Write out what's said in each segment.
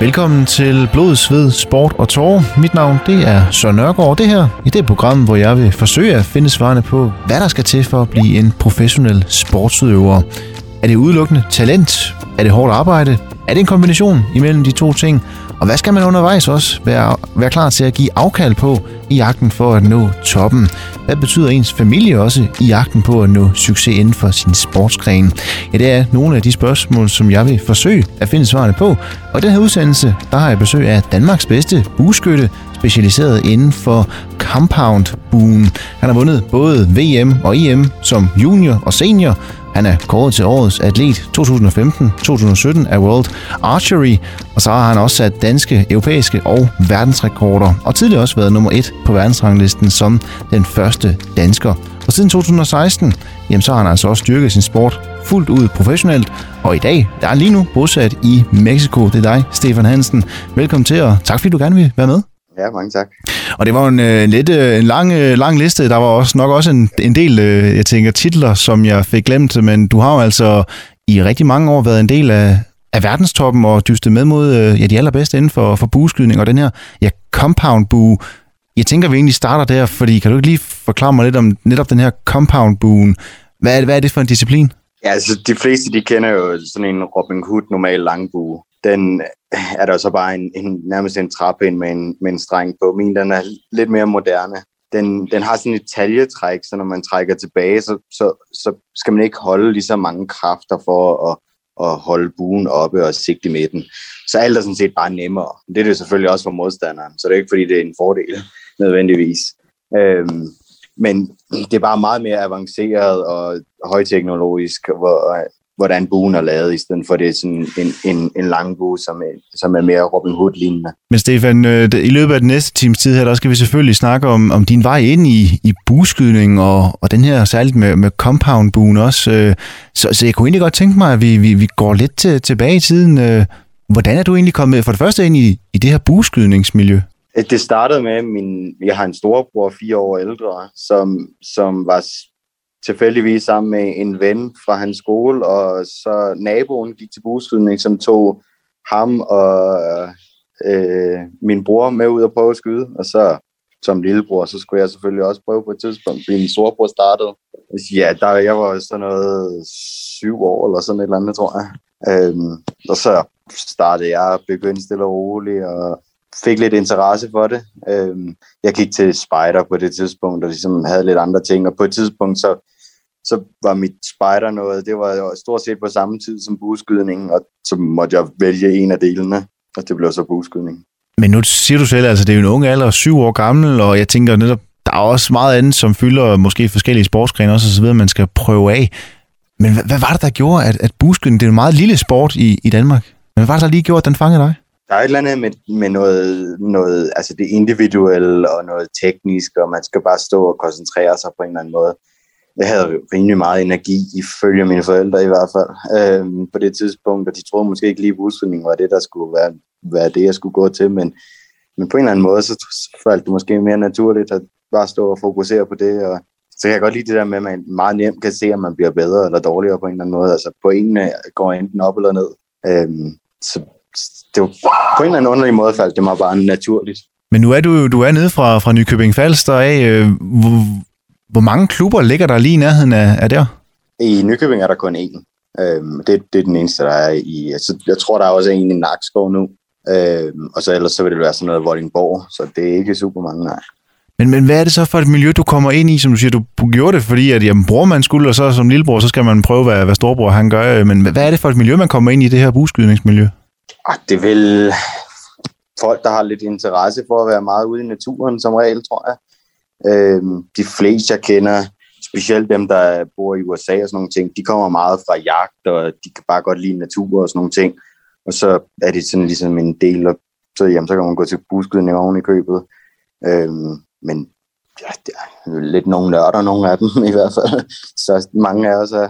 Velkommen til Blod, Sved, Sport og Tårer. Mit navn det er Søren Nørgaard. Det her i det program, hvor jeg vil forsøge at finde svarene på, hvad der skal til for at blive en professionel sportsudøver. Er det udelukkende talent? Er det hårdt arbejde? Er det en kombination imellem de to ting? Og hvad skal man undervejs også være, være klar til at give afkald på i jagten for at nå toppen? Hvad betyder ens familie også i jagten på at nå succes inden for sin sportsgren? Ja, det er nogle af de spørgsmål, som jeg vil forsøge at finde svarene på. Og i den her udsendelse, der har jeg besøg af Danmarks bedste bueskytte, specialiseret inden for compound buen. Han har vundet både VM og EM som junior og senior, han er kåret til årets atlet 2015-2017 af World Archery, og så har han også sat danske, europæiske og verdensrekorder, og tidligere også været nummer et på verdensranglisten som den første dansker. Og siden 2016, jamen så har han altså også styrket sin sport fuldt ud professionelt, og i dag der er lige nu bosat i Mexico. Det er dig, Stefan Hansen. Velkommen til, og tak fordi du gerne vil være med. Ja, mange tak. Og det var en øh, lidt øh, en lang, øh, lang liste. Der var også nok også en, en del, øh, jeg tænker, titler, som jeg fik glemt, men du har jo altså i rigtig mange år været en del af, af verdenstoppen og dystet med mod øh, ja, de allerbedste inden for, for bueskydning. Og den her ja, compound bue, jeg tænker, vi egentlig starter der, fordi kan du ikke lige forklare mig lidt om netop den her compound buen? Hvad er, hvad er det for en disciplin? Ja, altså de fleste, de kender jo sådan en Robin Hood normal langbue den er der så bare en, en nærmest en trappe med en, med en streng på. Min den er lidt mere moderne. Den, den har sådan et taljetræk, så når man trækker tilbage, så, så, så skal man ikke holde lige så mange kræfter for at, at holde buen oppe og sigte i midten. Så alt er sådan set bare nemmere. Det er det selvfølgelig også for modstanderen, så det er ikke fordi, det er en fordel nødvendigvis. Øhm, men det er bare meget mere avanceret og højteknologisk, hvor, hvordan buen er lavet, i stedet for det er sådan en, en, en lang bue, som er, som er mere Robin Hood-lignende. Men Stefan, øh, i løbet af den næste times tid her, der skal vi selvfølgelig snakke om, om din vej ind i, i bueskydning, og, og den her særligt med, med compound-buen også. Øh, så, så jeg kunne egentlig godt tænke mig, at vi, vi, vi går lidt til, tilbage i tiden. Øh, hvordan er du egentlig kommet for det første ind i, i det her bueskydningsmiljø? Det startede med, min, jeg har en storebror, fire år ældre, som, som var tilfældigvis sammen med en ven fra hans skole, og så naboen gik til buskydning, som tog ham og øh, min bror med ud og prøve at skyde, og så som lillebror, så skulle jeg selvfølgelig også prøve på et tidspunkt, fordi min storebror startede. Ja, der, jeg var sådan noget syv år eller sådan et eller andet, tror jeg. Øhm, og så startede jeg og begyndte stille og roligt, og fik lidt interesse for det. Øhm, jeg gik til spider på det tidspunkt, og ligesom havde lidt andre ting, og på et tidspunkt så, så var mit spider noget, det var stort set på samme tid som bueskydningen, og så måtte jeg vælge en af delene, og det blev så bueskydning. Men nu siger du selv, altså det er jo en ung alder, syv år gammel, og jeg tænker netop, der er også meget andet, som fylder måske forskellige sportsgrene også, og så videre, man skal prøve af. Men hvad, hvad var det, der gjorde, at, at bueskydning, det er en meget lille sport i, i Danmark, men hvad var det, der lige gjorde, at den fangede dig? Der er et eller andet med, med noget, noget, altså det individuelle og noget teknisk, og man skal bare stå og koncentrere sig på en eller anden måde. Jeg havde rimelig meget energi, ifølge mine forældre i hvert fald, øhm, på det tidspunkt, og de troede måske ikke lige, at var det, der skulle være, være det, jeg skulle gå til, men, men på en eller anden måde, så faldt det måske mere naturligt at bare stå og fokusere på det, og så kan jeg godt lide det der med, at man meget nemt kan se, om man bliver bedre eller dårligere på en eller anden måde. Altså på en øh, går enten op eller ned. Øhm, så det var på en eller anden underlig måde faldt det mig bare naturligt. Men nu er du, du er nede fra, fra Nykøbing Falster af. Øh, hvor, hvor mange klubber ligger der lige i nærheden af, af der? I Nykøbing er der kun én. Øhm, det, det er den eneste, der er i... Altså, jeg tror, der er også en i Nakskov nu. Øhm, og så ellers så vil det være sådan noget Vordingborg, så det er ikke super mange, nej. Men, men hvad er det så for et miljø, du kommer ind i, som du siger, du gjorde det, fordi at jamen, bror man skulle, og så som lillebror, så skal man prøve, hvad, hvad storbror han gør. Men hvad er det for et miljø, man kommer ind i, det her buskydningsmiljø? Ah, det vil folk, der har lidt interesse for at være meget ude i naturen, som regel, tror jeg. Øhm, de fleste, jeg kender, specielt dem, der bor i USA og sådan nogle ting, de kommer meget fra jagt, og de kan bare godt lide natur og sådan nogle ting. Og så er det sådan ligesom en del, og så, jamen, så kan man gå til buskydning oven i købet. Øhm, men ja, det er lidt nogle nørder, nogle af dem i hvert fald. Så mange af os er.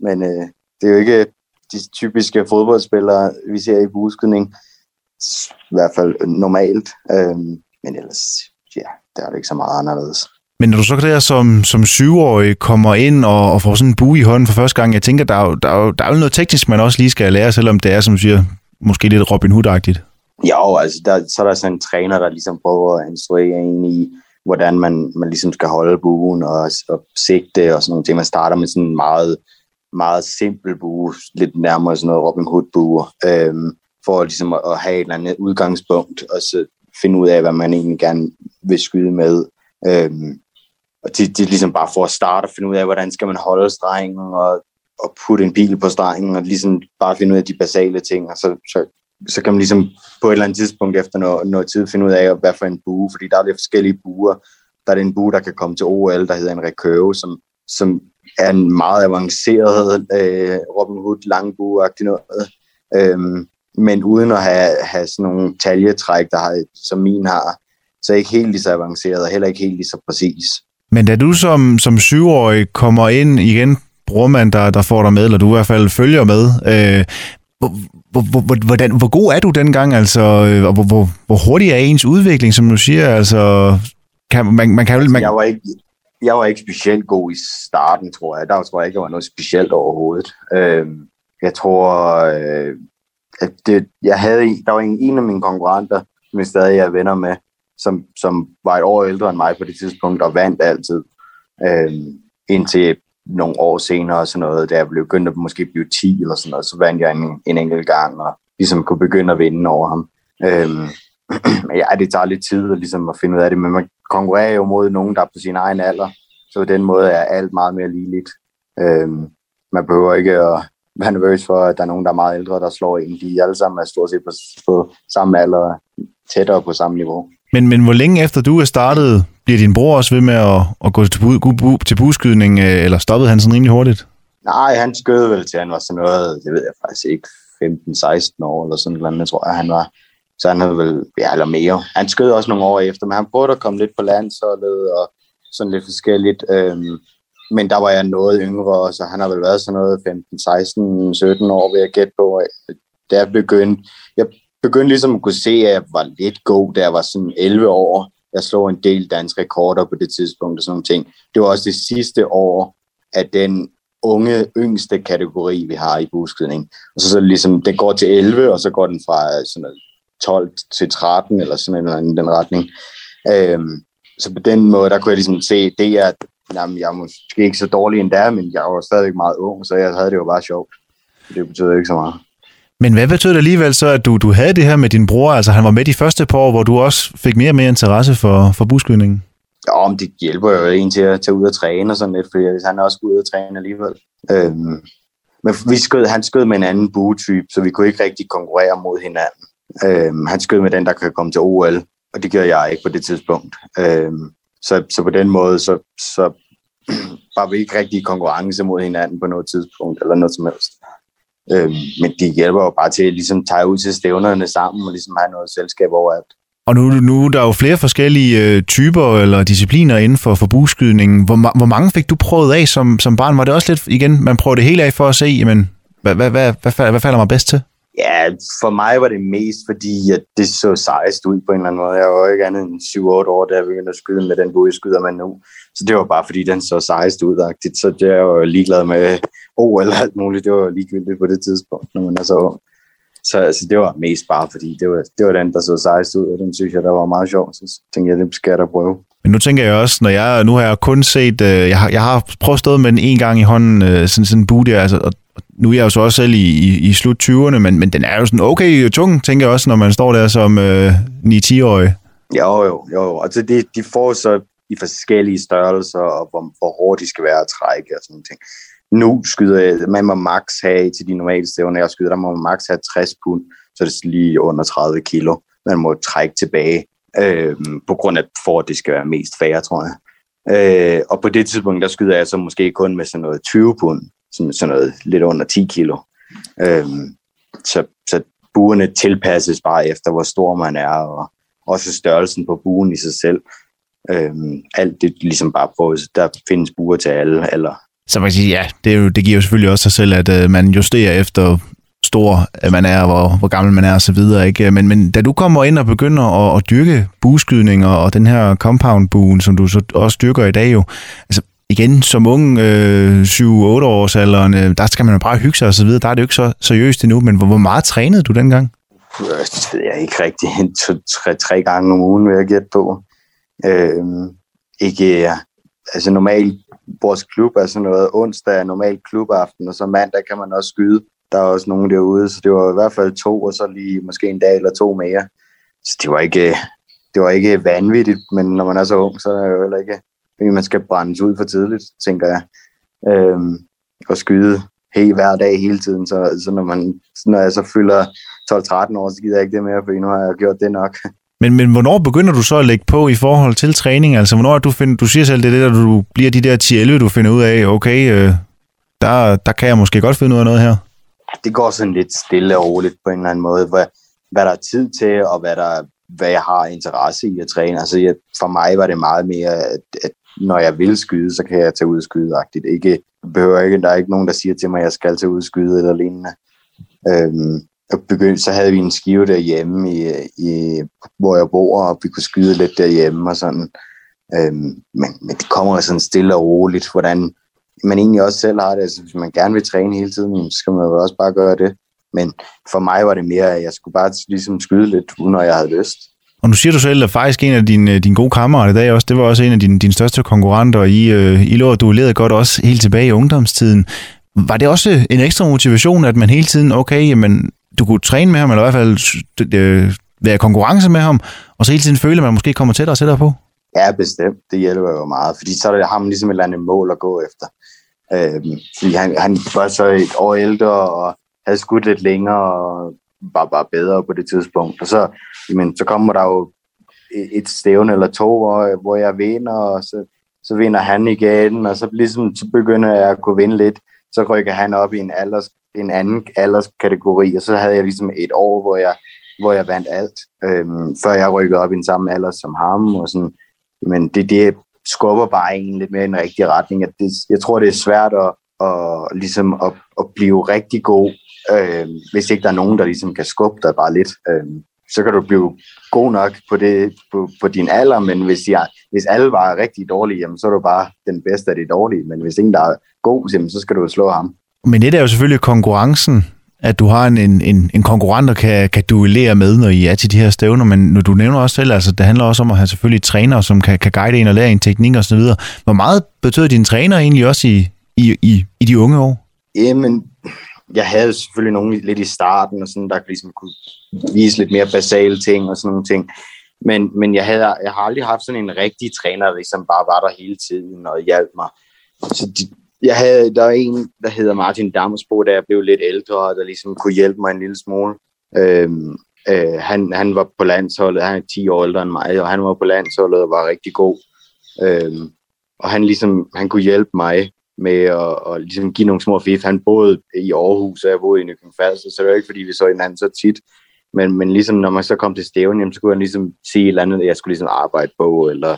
Men øh, det er jo ikke de typiske fodboldspillere, vi ser i buskydning. I hvert fald normalt. Øhm, men ellers, ja, der er det ikke så meget anderledes. Men når du så der som, som syvårig kommer ind og, og får sådan en bue i hånden for første gang, jeg tænker, der er, jo, der, er jo, der er jo noget teknisk, man også lige skal lære, selvom det er, som du siger, måske lidt Robin Hood-agtigt. Jo, altså der, så er der sådan en træner, der ligesom prøver at instruere en i, hvordan man, man ligesom skal holde buen og, og sigte og sådan nogle ting. Man starter med sådan en meget, meget simpel bue, lidt nærmere sådan noget Robin Hood-bue, øhm, for ligesom at, at have et eller andet udgangspunkt, og så finde ud af, hvad man egentlig gerne vil skyde med. Øhm, og det, det er ligesom bare for at starte og finde ud af, hvordan skal man holde strengen og, og putte en pil på strengen, og ligesom bare finde ud af de basale ting, og så, så, så kan man ligesom på et eller andet tidspunkt efter noget, noget tid finde ud af, hvad for en bue, fordi der er lidt forskellige buer. Der er en bue, der kan komme til OL, der hedder en recurve, som, som er en meget avanceret øh, Robin Hood langbue-agtig noget. Øhm, men uden at have, have sådan nogle taljetræk, der har, som min har, så ikke helt lige så avanceret, og heller ikke helt lige så præcis. Men da du som, som syvårig kommer ind igen, brormand, der, der får dig med, eller du i hvert fald følger med, øh, hvor, hvor, hvor, hvordan, hvor god er du dengang, altså, øh, og hvor, hvor, hvor hurtig er ens udvikling, som du siger, altså, kan, man, man kan man... Jeg var ikke, jeg var ikke specielt god i starten, tror jeg. Der tror jeg ikke, jeg var noget specielt overhovedet. Øh, jeg tror, øh, at det, jeg havde, der var en, en af mine konkurrenter, som jeg stadig er venner med, som, som var et år ældre end mig på det tidspunkt, og vandt altid. Øh, indtil nogle år senere, sådan noget, da jeg blev begyndt at måske blive 10 eller sådan noget, så vandt jeg en, en enkelt gang, og ligesom kunne begynde at vinde over ham. Øh, men ja, det tager lidt tid at, ligesom at finde ud af det, men man konkurrerer jo mod nogen, der er på sin egen alder, så på den måde er alt meget mere ligeligt. Øhm, man behøver ikke at være nervøs for, at der er nogen, der er meget ældre, der slår en. De alle sammen er stort set på, på samme alder, tættere på samme niveau. Men, men hvor længe efter du er startet, bliver din bror også ved med at, at gå til, bu, bu, til buskydning, øh, eller stoppede han sådan rimelig hurtigt? Nej, han skød vel til, han var sådan noget, det ved jeg faktisk ikke, 15-16 år eller sådan noget, tror jeg, han var. Så han havde vel, ja, eller mere. Han skød også nogle år efter, men han prøvede at komme lidt på landsholdet og sådan lidt forskelligt. Øhm, men der var jeg noget yngre, så han har vel været sådan noget 15, 16, 17 år, ved jeg gætte på. Da jeg begyndte, jeg begyndte ligesom at kunne se, at jeg var lidt god, da jeg var sådan 11 år. Jeg slog en del danske rekorder på det tidspunkt og sådan ting. Det var også det sidste år af den unge, yngste kategori, vi har i buskydning. Og så, så ligesom, det går til 11, og så går den fra sådan noget 12 til 13, eller sådan en den retning. Øhm, så på den måde, der kunne jeg ligesom se, det er, jamen, jeg er måske ikke så dårlig endda, men jeg var stadig meget ung, så jeg havde det jo bare sjovt. Det betyder ikke så meget. Men hvad betød det alligevel så, at du, du havde det her med din bror? Altså han var med de første par år, hvor du også fik mere og mere interesse for, for buskydningen? Ja, men det hjælper jo en til at tage ud og træne og sådan lidt, fordi han er også ud og træne alligevel. Øhm, men vi skød, han skød med en anden buetype, så vi kunne ikke rigtig konkurrere mod hinanden. Øhm, han skød med den, der kan komme til OL, og det gjorde jeg ikke på det tidspunkt. Øhm, så, så på den måde, så, så var vi ikke rigtig i konkurrence mod hinanden på noget tidspunkt, eller noget som helst. Øhm, men de hjælper jo bare til at ligesom tage ud til stævnerne sammen, og ligesom have noget selskab overalt. Og nu, nu der er jo flere forskellige øh, typer eller discipliner inden for, for buskydningen. Hvor, hvor mange fik du prøvet af som, som barn? Var det også lidt, igen, man prøvede det hele af for at se, jamen, hvad, hvad, hvad, hvad, hvad, hvad falder mig bedst til? Ja, for mig var det mest, fordi at det så sejst ud på en eller anden måde. Jeg var jo ikke andet end 7-8 år, da jeg begyndte at skyde med den bue, skyder man nu. Så det var bare, fordi den så sejst ud. -agtigt. Så det er jo ligeglad med O oh, eller alt muligt. Det var ligegyldigt på det tidspunkt, når man er så ung. Så altså, det var mest bare, fordi det var, det var den, der så sejst ud, og den synes jeg, der var meget sjov. Så tænkte jeg, det skal jeg da prøve. Men nu tænker jeg også, når jeg, nu har jeg kun set, øh, jeg, har, jeg har prøvet at stå med den en gang i hånden, øh, sådan, sådan en bue der, altså, og nu er jeg jo så også selv i, i, i slut 20'erne, men, men den er jo sådan okay tung, tænker jeg også, når man står der som øh, 9-10-årig. Jo, jo, jo. Altså, de, de får så i forskellige størrelser, og hvor, hvor hårdt de skal være at trække og sådan noget. Nu skyder jeg, man må max have til de normale stævner, jeg skyder, der må man max have 60 pund, så det er lige under 30 kilo. Man må trække tilbage, øh, på grund af, for at det skal være mest færre, tror jeg. Øh, og på det tidspunkt, der skyder jeg så måske kun med sådan noget 20 pund, sådan, sådan noget lidt under 10 kilo. Øhm, så, så buerne tilpasses bare efter, hvor stor man er, og også størrelsen på buen i sig selv. Øhm, alt det ligesom bare på, der findes buer til alle, eller så man kan sige, ja, det, er jo, det giver jo selvfølgelig også sig selv, at øh, man justerer efter stor øh, man er, hvor, hvor gammel man er og så videre. Ikke? Men, men da du kommer ind og begynder at, at dyrke bueskydning og, og den her compound-buen, som du så også dyrker i dag jo, altså igen, som ung øh, 7-8 års alderen, øh, der skal man jo bare hygge sig og så videre. Der er det jo ikke så seriøst endnu, men hvor, hvor meget trænede du dengang? Øh, det ved jeg ikke rigtigt. to, tre, tre gange om ugen, vil jeg gætte på. Øh, ikke, altså normalt, vores klub er sådan noget, onsdag er normalt klubaften, og så mandag kan man også skyde. Der er også nogen derude, så det var i hvert fald to, og så lige måske en dag eller to mere. Så det var ikke, det var ikke vanvittigt, men når man er så ung, så er det jo heller ikke, fordi man skal brændes ud for tidligt, tænker jeg. Øhm, og skyde helt hver dag hele tiden, så, så når, man, når jeg så fylder 12-13 år, så gider jeg ikke det mere, for nu har jeg gjort det nok. Men, men hvornår begynder du så at lægge på i forhold til træning? Altså, hvornår du finder, du siger selv, det er det, der du bliver de der 10-11, du finder ud af, okay, øh, der, der kan jeg måske godt finde ud af noget her? Det går sådan lidt stille og roligt på en eller anden måde, hvad, hvad der er tid til, og hvad, der, hvad jeg har interesse i at træne. Altså, jeg, for mig var det meget mere, at, at når jeg vil skyde, så kan jeg tage ud og skyde -agtigt. Ikke, behøver ikke, der er ikke nogen, der siger til mig, at jeg skal tage ud og skyde eller lignende. Øhm, begyndte, så havde vi en skive derhjemme, i, i, hvor jeg bor, og vi kunne skyde lidt derhjemme og sådan. Øhm, men, men det kommer sådan stille og roligt, hvordan man egentlig også selv har det. Altså, hvis man gerne vil træne hele tiden, så skal man jo også bare gøre det. Men for mig var det mere, at jeg skulle bare ligesom skyde lidt, når jeg havde lyst. Og nu siger du selv, at faktisk en af dine, øh, dine gode kammerater i dag også, det var også en af dine, dine største konkurrenter. I, øh, I lå du duellerede godt også helt tilbage i ungdomstiden. Var det også en ekstra motivation, at man hele tiden, okay, jamen, du kunne træne med ham, eller i hvert fald øh, være i konkurrence med ham, og så hele tiden føle, at man måske kommer tættere og tættere på? Ja, bestemt. Det hjælper jo meget, fordi så er det ham ligesom et eller andet mål at gå efter. Øh, fordi han, han var så et år ældre, og havde skudt lidt længere, og var bare bedre på det tidspunkt. Og så, jamen, så kommer der jo et stævne eller to, hvor, hvor jeg vinder, og så, så vinder han igen, og så, ligesom, så begynder jeg at kunne vinde lidt. Så rykker han op i en, alders, en anden alderskategori, og så havde jeg ligesom et år, hvor jeg, hvor jeg vandt alt, øhm, før jeg rykkede op i en samme alder som ham. Og sådan. Men det, det skubber bare en lidt mere i den rigtige retning. At det, jeg tror, det er svært at, at, ligesom at, at blive rigtig god øh, hvis ikke der er nogen, der ligesom kan skubbe dig bare lidt. Øh, så kan du blive god nok på, det, på, på din alder, men hvis, jeg, hvis alle var rigtig dårlige, jamen, så er du bare den bedste af de dårlige. Men hvis ingen der er god, jamen, så skal du slå ham. Men det er jo selvfølgelig konkurrencen, at du har en, en, en konkurrent, der kan, kan duellere med, når I er til de her stævner, men når du nævner også selv, altså det handler også om at have selvfølgelig trænere, som kan, kan guide en og lære en teknik og så videre. Hvor meget betød dine træner egentlig også i, i, i, i de unge år? Jamen, jeg havde selvfølgelig nogen lidt i starten, og sådan, der ligesom kunne vise lidt mere basale ting og sådan nogle ting. Men, men jeg, havde, jeg har aldrig haft sådan en rigtig træner, der ligesom bare var der hele tiden og hjalp mig. Så de, jeg havde, der er en, der hedder Martin Damsbo, da jeg blev lidt ældre, der ligesom kunne hjælpe mig en lille smule. Øhm, øh, han, han var på landsholdet, han er 10 år ældre end mig, og han var på landsholdet og var rigtig god. Øhm, og han ligesom, han kunne hjælpe mig med at, at ligesom give nogle små fif. Han boede i Aarhus, og jeg boede i Nykøbing Falster, så det var ikke, fordi vi så hinanden så tit. Men, men ligesom, når man så kom til stævn, jamen, så kunne han ligesom sige et eller andet, jeg skulle ligesom arbejde på, eller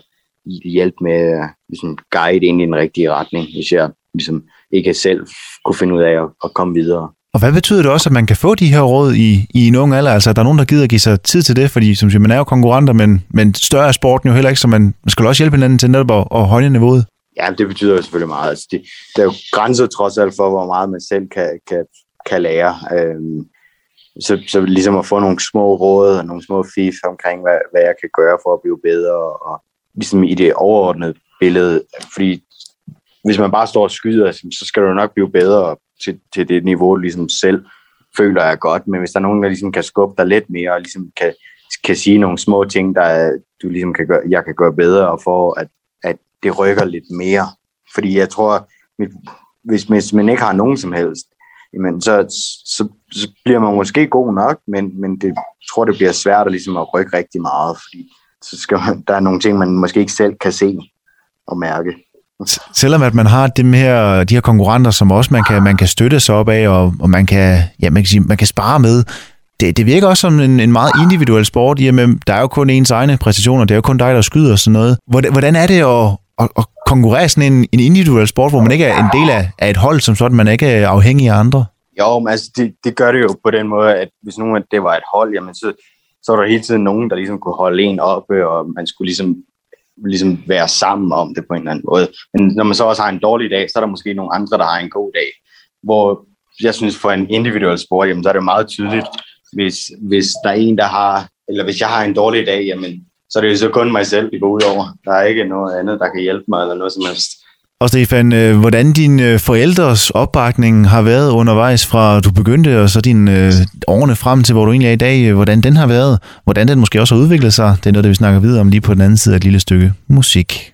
hjælpe med at ligesom, guide ind i den rigtige retning, hvis jeg ligesom ikke selv kunne finde ud af at, at komme videre. Og hvad betyder det også, at man kan få de her råd i, i en ung alder? Altså, at der nogen, der gider at give sig tid til det, fordi som siger, man er jo konkurrenter, men, men større er sporten jo heller ikke, så man, man skal også hjælpe hinanden til netop at, at højne niveauet. Ja, det betyder jo selvfølgelig meget. Altså, det, der er jo grænser trods alt for, hvor meget man selv kan, kan, kan lære. Øhm, så, så ligesom at få nogle små råd og nogle små fif omkring, hvad, hvad jeg kan gøre for at blive bedre, og ligesom i det overordnede billede. Fordi hvis man bare står og skyder, altså, så skal du nok blive bedre til, til det niveau, ligesom selv føler jeg godt. Men hvis der er nogen, der ligesom kan skubbe dig lidt mere, og ligesom kan, kan sige nogle små ting, der du ligesom kan gøre, jeg kan gøre bedre, og for at det rykker lidt mere. Fordi jeg tror, hvis, hvis man ikke har nogen som helst, jamen så, så, så bliver man måske god nok, men, men det jeg tror, det bliver svært at, ligesom at rykke rigtig meget, fordi så skal man, der er nogle ting, man måske ikke selv kan se og mærke. Selvom at man har dem her, de her konkurrenter, som også man kan, man kan støtte sig op af, og, og man, kan, ja, man, kan sige, man kan spare med, det, det virker også som en, en meget individuel sport, i der er jo kun ens egne præcisioner, det er jo kun dig, der skyder og sådan noget. Hvordan, hvordan er det at, at, at konkurrere sådan en, en individuel sport, hvor man ikke er en del af, af et hold, som sådan man ikke er afhængig af andre? Jo, men altså, det, det gør det jo på den måde, at hvis nu det var et hold, jamen så, så var der hele tiden nogen, der ligesom kunne holde en oppe, og man skulle ligesom, ligesom være sammen om det på en eller anden måde. Men når man så også har en dårlig dag, så er der måske nogle andre, der har en god dag. Hvor jeg synes, for en individuel sport, jamen, så er det meget tydeligt, hvis, hvis der er en, der har, eller hvis jeg har en dårlig dag, jamen, så er det jo så kun mig selv, det går ud over. Der er ikke noget andet, der kan hjælpe mig, eller noget som helst. Og Stefan, øh, hvordan din øh, forældres opbakning har været undervejs fra du begyndte, og så dine øh, årene frem til, hvor du egentlig er i dag, hvordan den har været, hvordan den måske også har udviklet sig, det er noget, det vi snakker videre om lige på den anden side af et lille stykke musik.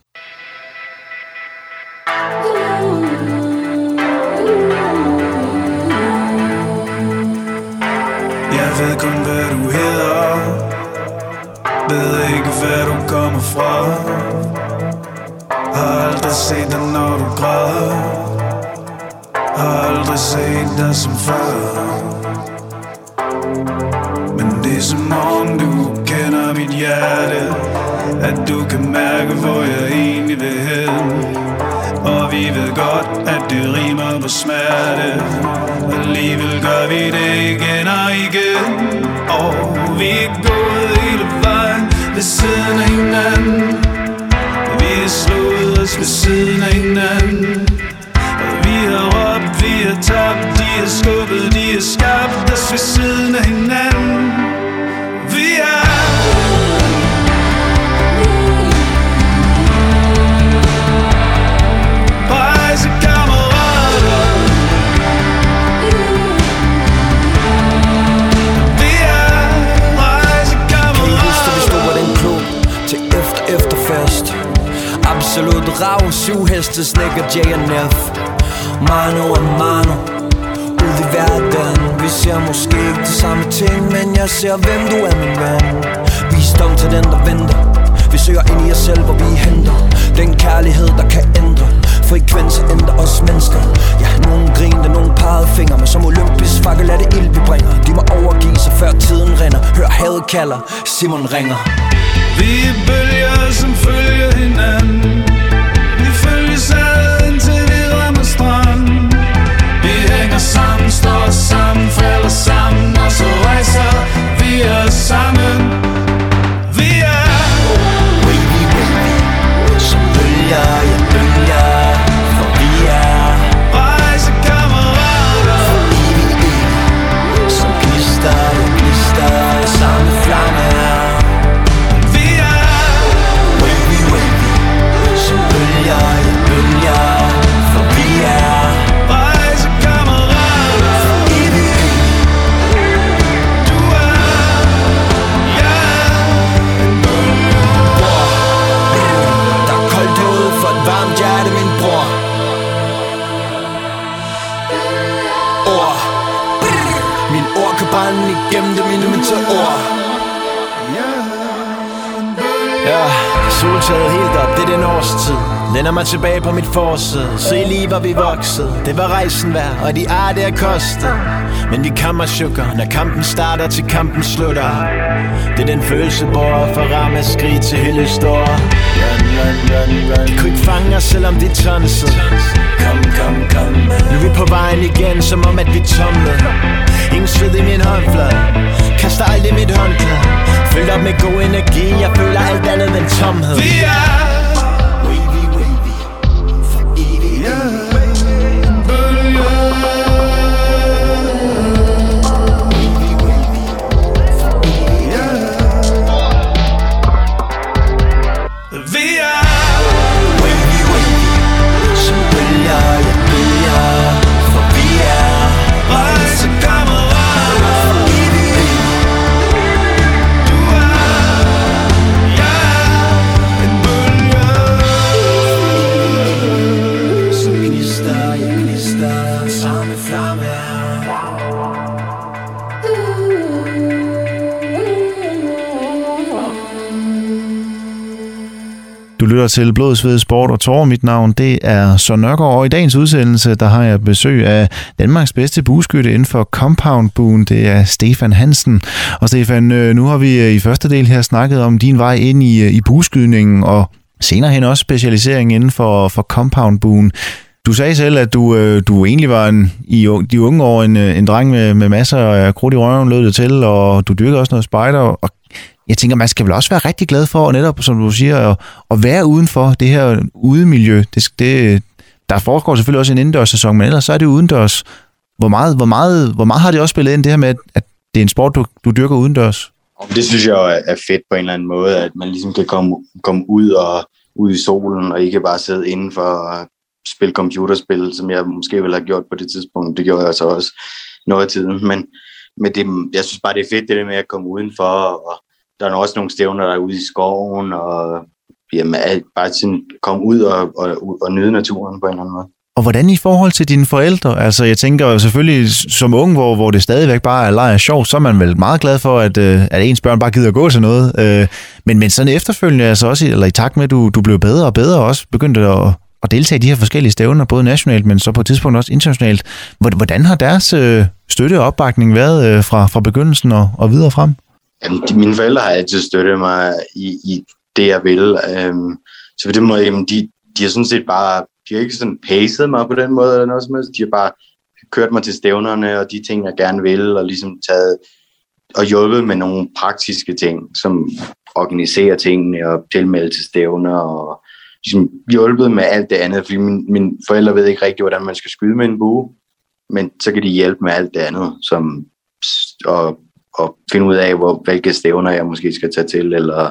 Kommer fra. Har aldrig set dig, når du græder. Har aldrig set dig som før. Men det er som om du kender mit hjerte. At du kan mærke, hvor jeg egentlig vil hen. Og vi ved godt, at det rimer på smerte. Alligevel gør vi det igen og igen. Og vi er gået hele ved siden af hinanden. Vi har slået os ved siden af hinanden. Og vi har råbt, vi har tabt De har skubbet, de har skabt os ved siden af hinanden. Vi er Absolut rav, syv heste, snikker JNF Mano og mano Ud i verden. Vi ser måske ikke de samme ting Men jeg ser, hvem du er, min ven. Visdom til den, der venter. Vi søger ind i os selv, hvor vi henter. Den kærlighed, der kan ændre. Frekvenser ændrer os mennesker. Ja, nogen grinte, nogen pegede fingre Men som olympisk fakkel er det ild, vi bringer. De må overgive sig, før tiden render Hør havet kalder, Simon ringer. Vi er bølger, som følger hinanden. Vi følges ad, indtil vi rammer strand. Vi hænger sammen, står sammen, falder sammen Og så rejser vi os sammen. Vi er Wavy, wavy Som bølger, ja bølger taget helt op, det er den årstid. Lænder mig tilbage på mit forsæde Se lige hvor vi voksede. Det var rejsen værd, og de ar det er kostet. Men vi kammer sukker Når kampen starter til kampen slutter. Det er den følelse, hvor for ramme skrig til hylde står. Run, run, run, De kunne ikke fange os, selvom de tonsede Kom, kom, kom Nu er vi på vejen igen, som om at vi tumlede Ingen sved i min håndflade. Kaster aldrig mit håndklæde. Fyldt op med god energi. Jeg føler alt andet end tomhed. Vi er lytter til Blod, Sved, Sport og Tårer. Mit navn det er Søren Nørgaard, og i dagens udsendelse der har jeg besøg af Danmarks bedste bueskytte inden for compound buen. Det er Stefan Hansen. Og Stefan, øh, nu har vi øh, i første del her snakket om din vej ind i, øh, i bueskydningen, og senere hen også specialisering inden for, for compound buen. Du sagde selv, at du, øh, du egentlig var en, i de unge år en, en dreng med, med masser af krudt i røven, lød det til, og du dyrkede også noget spejder, og jeg tænker, man skal vel også være rigtig glad for, og netop som du siger, at, at være udenfor det her udemiljø. Det, det, der foregår selvfølgelig også en indendørs sæson, men ellers så er det udendørs. Hvor meget, hvor, meget, hvor meget har det også spillet ind, det her med, at, at det er en sport, du, du dyrker udendørs? Det synes jeg er fedt på en eller anden måde, at man ligesom kan komme, komme ud og ud i solen, og ikke bare sidde inden for at spille computerspil, som jeg måske ville have gjort på det tidspunkt. Det gjorde jeg så også noget af tiden, men, men det, jeg synes bare, det er fedt det der med at komme udenfor, og der er også nogle stævner, der er ude i skoven, og jamen, bare sådan komme ud og, og, og nyde naturen på en eller anden måde. Og hvordan i forhold til dine forældre? Altså, jeg tænker selvfølgelig som ung, hvor, hvor det stadigvæk bare er leg og sjov, så er man vel meget glad for, at, øh, at ens børn bare gider gå til noget. Øh, men, men sådan efterfølgende, altså også, eller i takt med, at du, du blev bedre og bedre også, begyndte at, at deltage i de her forskellige stævner, både nationalt, men så på et tidspunkt også internationalt. Hvordan har deres øh, støtte og opbakning været fra, fra begyndelsen og, og videre frem? Jamen, de, mine forældre har altid støttet mig i, i det, jeg vil. Øhm, så på den måde, jamen, de, de har sådan set bare de har ikke sådan pacet mig på den måde eller noget som helst. De har bare kørt mig til stævnerne og de ting, jeg gerne vil, og ligesom taget og hjulpet med nogle praktiske ting, som organiserer tingene og tilmelde til stævner og ligesom hjulpet med alt det andet, fordi min, mine forældre ved ikke rigtig, hvordan man skal skyde med en bue, men så kan de hjælpe med alt det andet, som at, at finde ud af, hvor, hvilke stævner jeg måske skal tage til, eller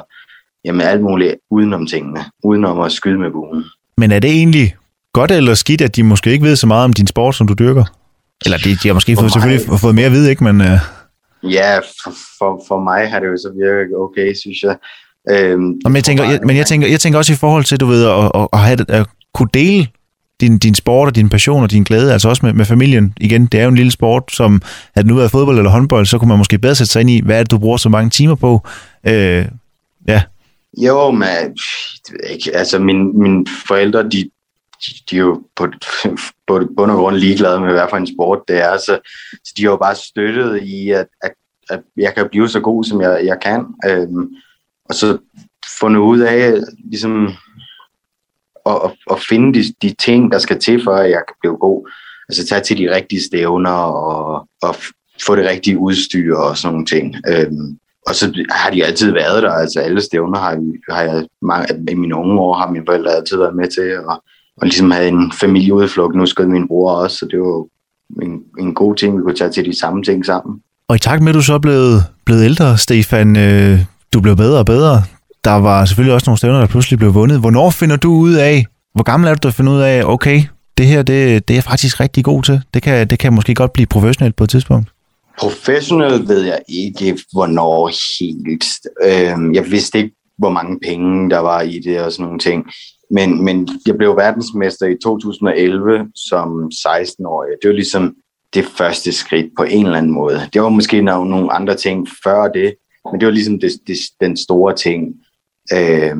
jamen alt muligt udenom tingene, udenom at skyde med buen. Men er det egentlig godt eller skidt, at de måske ikke ved så meget om din sport, som du dyrker? Eller de, de har måske fået, selvfølgelig fået mere at vide, ikke? Men, uh... Ja, for, for, for mig har det jo så virket okay, synes jeg. Øhm, men jeg tænker, jeg, men jeg tænker, jeg tænker også i forhold til, du ved, at, at, at, have, at kunne dele din, din sport og din passion og din glæde, altså også med, med familien. Igen, det er jo en lille sport, som havde nu været fodbold eller håndbold, så kunne man måske bedre sætte sig ind i, hvad er det, du bruger så mange timer på. Øh, ja. Jo, men ikke, altså min, mine forældre, de, de, de er jo på, på bund og grund ligeglade med, hvad for en sport det er. Så, så de har jo bare støttet i, at, at, at jeg kan blive så god, som jeg, jeg kan. Øhm, og så fundet ud af, ligesom, at, at, at finde de, de ting, der skal til, for at jeg kan blive god. Altså tage til de rigtige stævner og, og få det rigtige udstyr og sådan nogle ting. Øhm, og så har de altid været der. Altså alle stævner har, har jeg, mange, i mine unge år har mine forældre altid været med til. Og, og ligesom havde en familieudflugt. Nu skød min bror også, så det var en, en god ting, vi kunne tage til de samme ting sammen. Og i takt med, at du så er blevet, blevet ældre, Stefan, øh, du blev bedre og bedre. Der var selvfølgelig også nogle stævner, der pludselig blev vundet. Hvornår finder du ud af, hvor gammel er du, at finde ud af, okay, det her, det, det er jeg faktisk rigtig god til. Det kan, det kan måske godt blive professionelt på et tidspunkt. Professionelt ved jeg ikke, hvornår helt. Øh, jeg vidste ikke, hvor mange penge der var i det og sådan nogle ting. Men, men jeg blev verdensmester i 2011 som 16-årig. Det var ligesom det første skridt på en eller anden måde. Det var måske nogle andre ting før det, men det var ligesom det, det, den store ting, øh,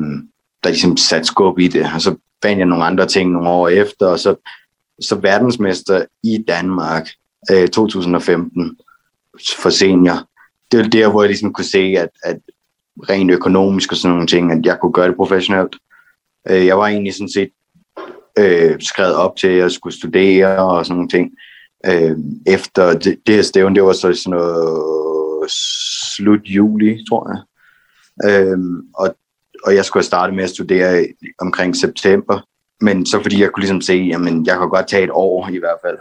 der ligesom satte skub i det. Og så fandt jeg nogle andre ting nogle år efter, og så, så verdensmester i Danmark øh, 2015 for senior. Det var der, hvor jeg ligesom kunne se, at, at rent økonomisk og sådan nogle ting, at jeg kunne gøre det professionelt. Øh, jeg var egentlig sådan set øh, skrevet op til, at jeg skulle studere og sådan nogle ting. Øh, efter det, det her stævn, det var så sådan noget slut juli, tror jeg. Øh, og, og jeg skulle have startet med at studere omkring september. Men så fordi jeg kunne ligesom se, jamen jeg kan godt tage et år i hvert fald.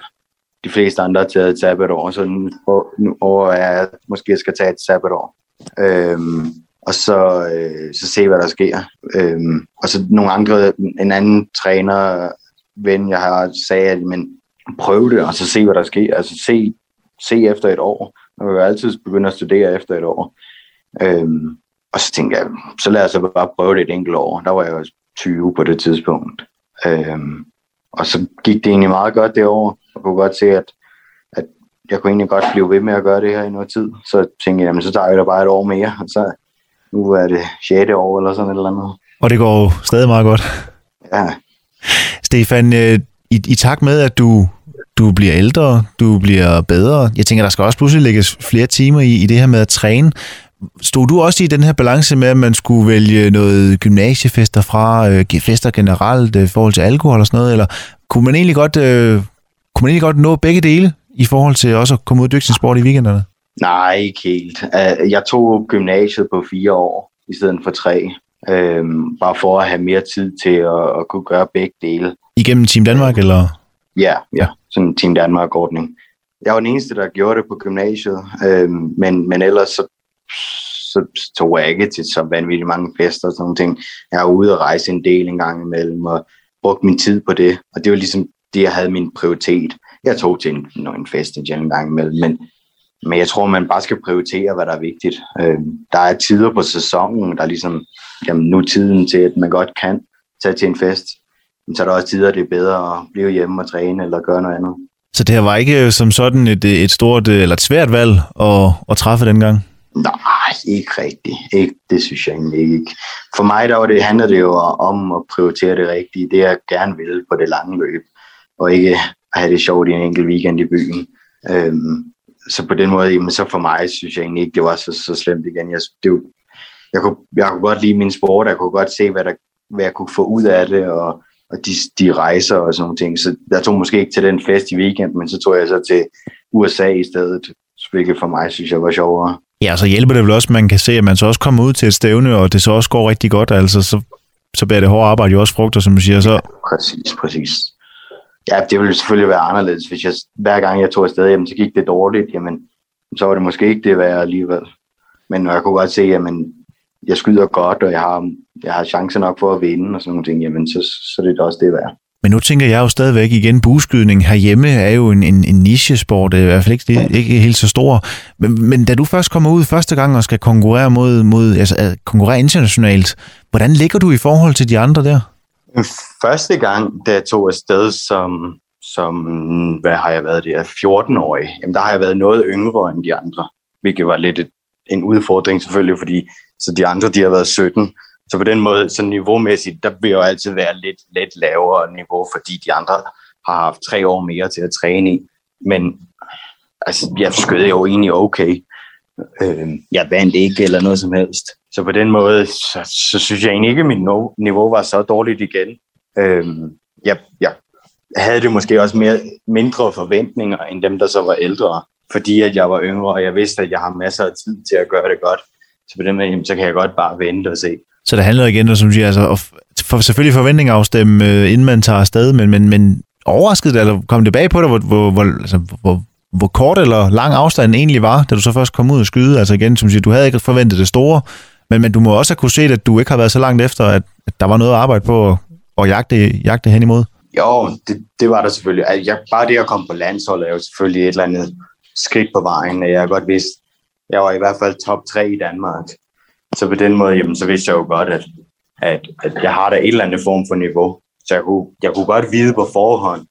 De fleste andre har taget et sabbatår, så nu, nu over er jeg måske skal tage et sabbatår. Øhm, og så, øh, så se, hvad der sker. Øhm, og så nogle andre, en anden træner, ven, jeg har sagde, at men, prøv det, og så se, hvad der sker. Altså se, se efter et år. Man vil jo altid begynde at studere efter et år. Øhm, og så tænkte jeg, så lad os bare prøve det et enkelt år. Der var jeg jo 20 på det tidspunkt. Øhm, og så gik det egentlig meget godt det år. Jeg kunne godt se, at, at jeg kunne egentlig godt blive ved med at gøre det her i noget tid. Så tænkte jeg, jamen, så tager jeg da bare et år mere, og så nu er det 6. år eller sådan et eller andet. Og det går jo stadig meget godt. Ja. Stefan, øh, i, i takt med, at du, du bliver ældre, du bliver bedre, jeg tænker, der skal også pludselig lægges flere timer i, i det her med at træne. Stod du også i den her balance med, at man skulle vælge noget gymnasiefester fra, øh, fester generelt, øh, i forhold til alkohol og sådan noget, eller kunne man egentlig godt, øh, kunne man egentlig godt nå begge dele i forhold til også at komme ud og dygtig sport i weekenderne? Nej, ikke helt. Øh, jeg tog gymnasiet på fire år i stedet for tre. Øhm, bare for at have mere tid til at, at kunne gøre begge dele. Igennem Team Danmark, eller? Ja, ja. Sådan en Team Danmark-ordning. jeg var den eneste, der gjorde det på gymnasiet, øh, men, men ellers så, så tog jeg ikke til så vanvittigt mange fester og sådan nogle ting. Jeg var ude og rejse en del en gang imellem, og brugte min tid på det, og det var ligesom det, jeg havde min prioritet. Jeg tog til en, en fest en gang imellem, men, men jeg tror, man bare skal prioritere, hvad der er vigtigt. Øh, der er tider på sæsonen, der er ligesom, jamen, nu tiden til, at man godt kan tage til en fest. Men så er der også tider, det er bedre at blive hjemme og træne eller gøre noget andet. Så det her var ikke øh, som sådan et, øh, et stort øh, eller et svært valg at, at træffe dengang? Nej, ikke rigtigt. Ikke, det synes jeg egentlig ikke. For mig der var det, handlede det jo om at prioritere det rigtige. Det jeg gerne vil på det lange løb. Og ikke at have det sjovt i en enkelt weekend i byen. Øhm, så på den måde, jamen, så for mig synes jeg egentlig ikke, det var så, så slemt igen. Jeg, det, jeg, kunne, jeg kunne godt lide min sport, jeg kunne godt se, hvad, der, hvad jeg kunne få ud af det, og, og de, de rejser og sådan nogle ting. Så jeg tog måske ikke til den fest i weekend, men så tog jeg så til USA i stedet, hvilket for mig synes jeg var sjovere. Ja, så hjælper det vel også, at man kan se, at man så også kommer ud til et stævne, og det så også går rigtig godt, altså så, så bliver det hårde arbejde jo også frugter, som du siger. Så... Ja, præcis, præcis. Ja, det ville selvfølgelig være anderledes, hvis jeg, hver gang jeg tog afsted, jamen, så gik det dårligt, jamen, så var det måske ikke det værd alligevel. Men jeg kunne godt se, at jeg skyder godt, og jeg har, jeg har chance nok for at vinde og sådan nogle ting, jamen, så, så det er det også det værd. Men nu tænker jeg jo stadigvæk igen, buskydning herhjemme er jo en, en, en nichesport, det er i hvert fald ikke, ikke helt så stor. Men, men da du først kommer ud første gang og skal konkurrere mod, mod altså, konkurrere internationalt, hvordan ligger du i forhold til de andre der? Første gang, da jeg tog afsted som, som hvad har jeg været det, 14-årig, jamen der har jeg været noget yngre end de andre, hvilket var lidt et, en udfordring selvfølgelig, fordi så de andre de har været 17, så på den måde, så niveaumæssigt, der vil jo altid være lidt, lidt lavere niveau, fordi de andre har haft tre år mere til at træne i. Men altså, jeg skød jo egentlig okay. Øh, jeg vandt ikke eller noget som helst. Så på den måde, så, så synes jeg egentlig ikke, at mit niveau var så dårligt igen. Øh, jeg, jeg havde det måske også mere, mindre forventninger end dem, der så var ældre, fordi at jeg var yngre, og jeg vidste, at jeg har masser af tid til at gøre det godt. Så på den måde, så kan jeg godt bare vente og se. Så det handler igen, som du siger, altså, at for selvfølgelig forventninger afstemme, øh, inden man tager afsted, men, men, men overrasket eller kom det bag på dig, hvor, hvor, hvor, altså, hvor, hvor kort eller lang afstanden egentlig var, da du så først kom ud og skyde? Altså igen, som du siger, du havde ikke forventet det store, men, men du må også have kunne se, at du ikke har været så langt efter, at, at der var noget at arbejde på at, at jagte, jagte hen imod. Jo, det, det var der selvfølgelig. Altså, jeg, bare det at komme på landsholdet er jo selvfølgelig et eller andet skridt på vejen. Jeg har godt vidst, jeg var i hvert fald top 3 i Danmark. Så på den måde, jamen, så vidste jeg jo godt, at, at, at jeg har da et eller andet form for niveau. Så jeg kunne, jeg kunne godt vide på forhånd,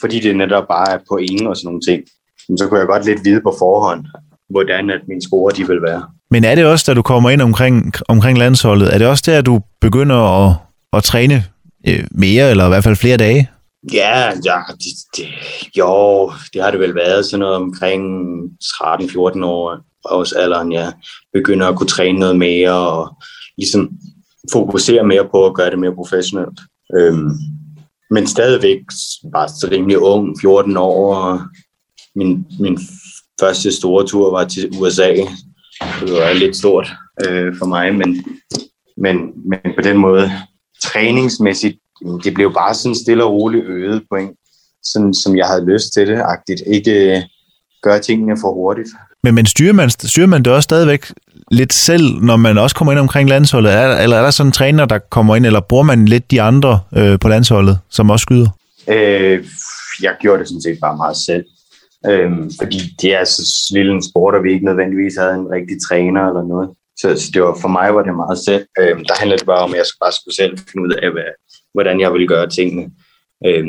fordi det netop bare er point og sådan nogle ting. Men så kunne jeg godt lidt vide på forhånd, hvordan at mine score de vil være. Men er det også, da du kommer ind omkring, omkring landsholdet, er det også der, at du begynder at, at træne øh, mere, eller i hvert fald flere dage? Ja, ja det, det, jo, det har det vel været sådan noget omkring 13-14 år alderen, ja, begynder at kunne træne noget mere og ligesom fokusere mere på at gøre det mere professionelt. Øhm, men stadigvæk var så rimelig ung, 14 år, og min, min første store tur var til USA. Det var lidt stort øh, for mig, men, men, men på den måde, træningsmæssigt, det blev bare sådan stille og roligt øget point, sådan som jeg havde lyst til det, agtigt. Ikke øh, gøre tingene for hurtigt. Men, men styrer, man, styrer man det også stadigvæk lidt selv, når man også kommer ind omkring landsholdet? Er, eller er der sådan en træner, der kommer ind, eller bruger man lidt de andre øh, på landsholdet, som også skyder? Øh, jeg gjorde det sådan set bare meget selv. Øh, fordi det er så lille en sport, og vi ikke nødvendigvis havde en rigtig træner eller noget. Så, så det var, for mig var det meget selv. Øh, der handlede det bare om, at jeg bare skulle selv finde ud af, hvad, hvordan jeg ville gøre tingene. Øh,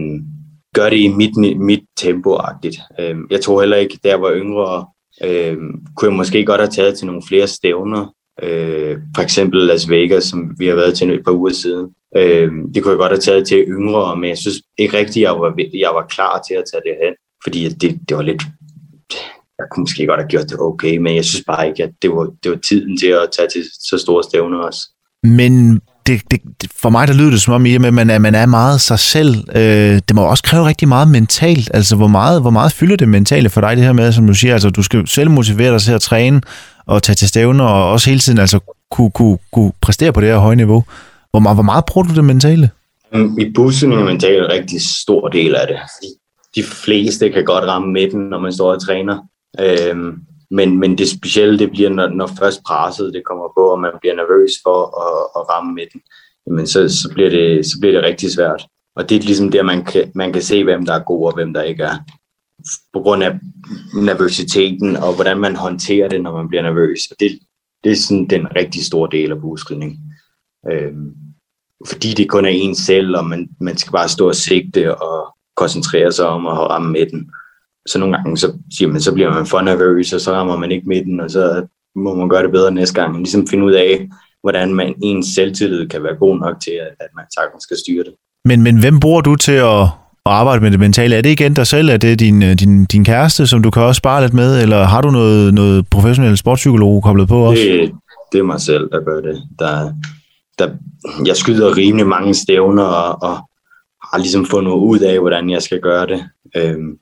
gør det i mit, mit tempo-agtigt. Øh, jeg tror heller ikke, da jeg var yngre, øh, kunne jeg måske godt have taget til nogle flere stævner. Øh, for eksempel Las Vegas, som vi har været til et par uger siden. Øh, det kunne jeg godt have taget til yngre, men jeg synes ikke rigtigt, at jeg var, jeg var klar til at tage det hen. Fordi det, det var lidt... Jeg kunne måske godt have gjort det okay, men jeg synes bare ikke, at det var, det var tiden til at tage til så store stævner også. Men det, det, for mig der lyder det som om, at man er, man er meget sig selv. Øh, det må også kræve rigtig meget mentalt. Altså, hvor meget, hvor meget fylder det mentale for dig, det her med, som du siger, altså, du skal selv motivere dig til at træne og tage til stævner, og også hele tiden altså, kunne, kunne, kunne præstere på det her høje niveau. Hvor meget, hvor meget bruger du det mentale? Mm, I bussen er mentalt en rigtig stor del af det. De de fleste kan godt ramme midten, når man står og træner. Øhm, men, men det specielle, det bliver, når, når først presset det kommer på, og man bliver nervøs for at, at ramme midten, jamen så, så, bliver det, så bliver det rigtig svært. Og det er ligesom der, man kan, man kan se, hvem der er god og hvem der ikke er. På grund af nervøsiteten og hvordan man håndterer det, når man bliver nervøs. Og det, det er sådan den rigtig store del af buskridning. Øhm, fordi det kun er en selv, og man, man skal bare stå og sigte og koncentrere sig om at ramme midten. Så nogle gange, så, siger man, så bliver man for nervøs, og så rammer man ikke midten, og så må man gøre det bedre næste gang. Ligesom finde ud af, hvordan man ens selvtillid kan være god nok til, at, at man sagtens skal styre det. Men, men hvem bruger du til at, at arbejde med det mentale? Er det igen dig selv? Er det din, øh, din, din kæreste, som du kan også spare lidt med? Eller har du noget, noget professionel sportspsykolog koblet på også? Det, det er mig selv, der gør det. Der, der, jeg skyder rimelig mange stævner, og, og har ligesom fundet ud af, hvordan jeg skal gøre det. Øhm,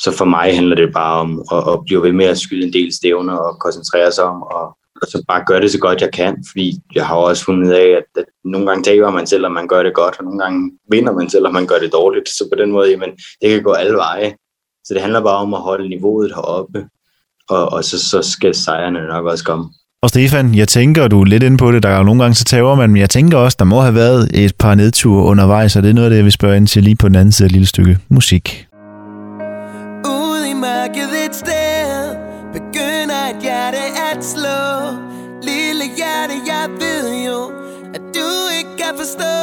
så for mig handler det bare om at, at blive ved med at skyde en del stævner og koncentrere sig om og, og så bare gøre det så godt jeg kan, fordi jeg har også fundet af, at, at nogle gange taber man selv, om man gør det godt, og nogle gange vinder man selv, om man gør det dårligt. Så på den måde, jamen, det kan gå alle veje. Så det handler bare om at holde niveauet heroppe, og, og så, så skal sejrene nok også komme. Og Stefan, jeg tænker, du er lidt inde på det, der er jo nogle gange så tager man, men jeg tænker også, der må have været et par nedture undervejs, og det er noget af det, jeg vil spørge ind til lige på den anden side af et lille stykke musik. Mørket et sted. Begynder et hjerte at slå. Lille hjerte, jeg ved jo At du ikke kan forstå.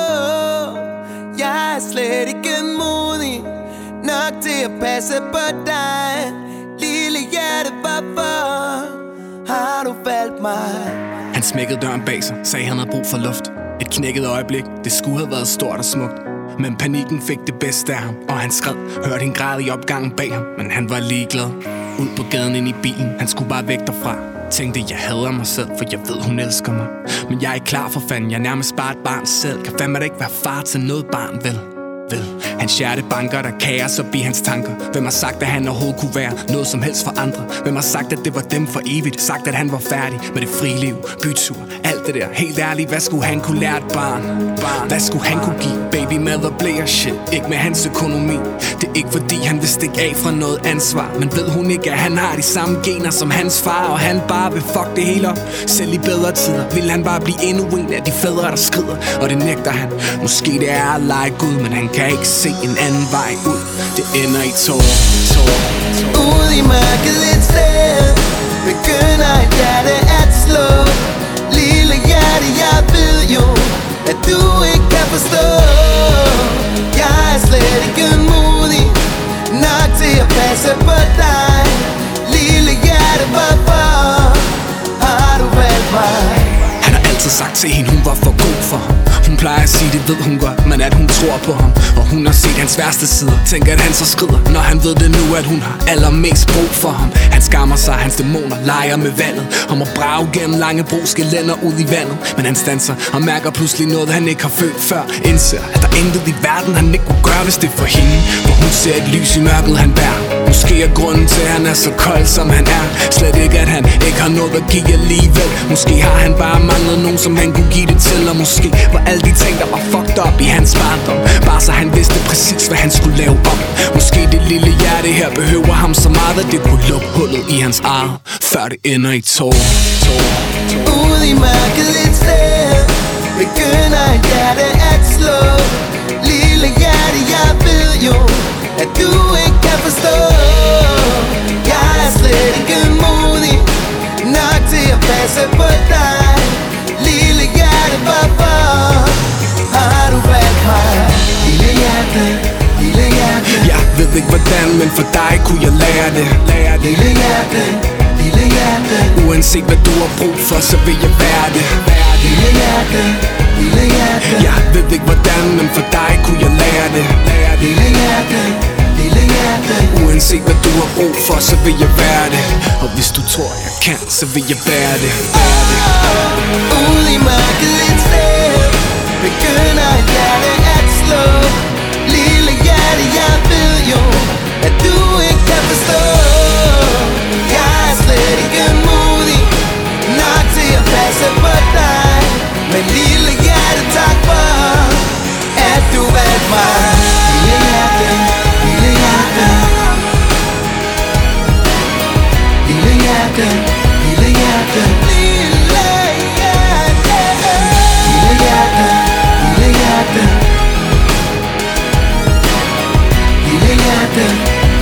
Jeg er slet ikke modig Nok til at passe på dig. Lille hjerte, hvorfor Har du valgt mig? Han smækkede døren bag sig, sagde han havde brug for luft. Et knækket øjeblik, det skulle have været stort og smukt men panikken fik det bedste af ham, og han skred. Hørte en græd i opgangen bag ham, men han var ligeglad. Ud på gaden ind i bilen, han skulle bare væk derfra. Tænkte, jeg hader mig selv, for jeg ved, hun elsker mig. Men jeg er ikke klar for fanden, jeg er nærmest bare et barn selv. Kan fandme da ikke være far til noget barn, vel? Ved hans hjerte banker, der kaos op i hans tanker Hvem har sagt, at han overhovedet kunne være noget som helst for andre? Hvem har sagt, at det var dem for evigt? Sagt, at han var færdig med det frie liv, bytur, alt det der Helt ærligt, hvad skulle han kunne lære et barn? barn? Hvad skulle han kunne give? Baby mother blære shit, ikke med hans økonomi Det er ikke fordi, han vil stikke af fra noget ansvar Men ved hun ikke, at han har de samme gener som hans far Og han bare vil fuck det hele op Selv i bedre tider vil han bare blive endnu en af de fædre, der skrider Og det nægter han Måske det er at lege Gud, men han kan ikke se en anden vej ud. Det ender i tår, tår, tår. Ude i mørket et sted Begynder et hjerte at slå. Lille hjerte, jeg ved jo At du ikke kan forstå. Jeg er slet ikke modig Nok til at passe på dig. Lille hjerte, hvorfor Har du valgt mig? Han har altid sagt til hende, hun var for god for ham hun plejer at sige, det ved hun godt, men at hun tror på ham. Og hun har set hans værste sider. Tænker, at han så skrider, når han ved det nu, at hun har allermest brug for ham. Han skammer sig, hans dæmoner leger med vandet. Og må brage gennem lange broskelender ud i vandet. Men han standser og mærker pludselig noget, han ikke har følt før. Indser, at der er intet i verden, han ikke kunne gøre, hvis det for hende. For hun ser et lys i mørket, han bærer. Måske er grunden til, at han er så kold, som han er. Slet ikke, at han ikke har noget at give alligevel. Måske har han bare manglet nogen, som han kunne give det til Og måske var alle de ting, der var fucked up i hans barndom. Bare så han vidste præcis, hvad han skulle lave om. Måske det lille hjerte her behøver ham så meget, at det kunne lukke hullet i hans eget Før det ender i tår. Ude i mørket et sted Begynder et hjerte at slå. Lille hjerte, jeg ved jo At du ikke kan forstå. Jeg er slet ikke modig Nok til at passe på dig. Hjerte, lille hjerte Jeg ved ikke hvordan, men for dig kunne jeg lære det, lære det. Lille hjerte, lille hjerte. Uanset hvad du har brug for, så vil jeg være det, være det. Lille hjerte, lille hjerte. Jeg ved ikke hvordan, men for dig kunne jeg lære det, lære det. Lille hjerte, lille hjerte. Uanset hvad du har brug for, så vil jeg være det. Og hvis du tror jeg kan, så vil jeg være det, bære det. Ude i mørket et sted Begynder et hjerte at slå. Yeah. det jeg At du ikke kan forstå Jeg er slet ikke modig Nok til at passe på dig Men lille hjerte tak At du valgte mig Lille hjerte, lille hjerte Lille hjerte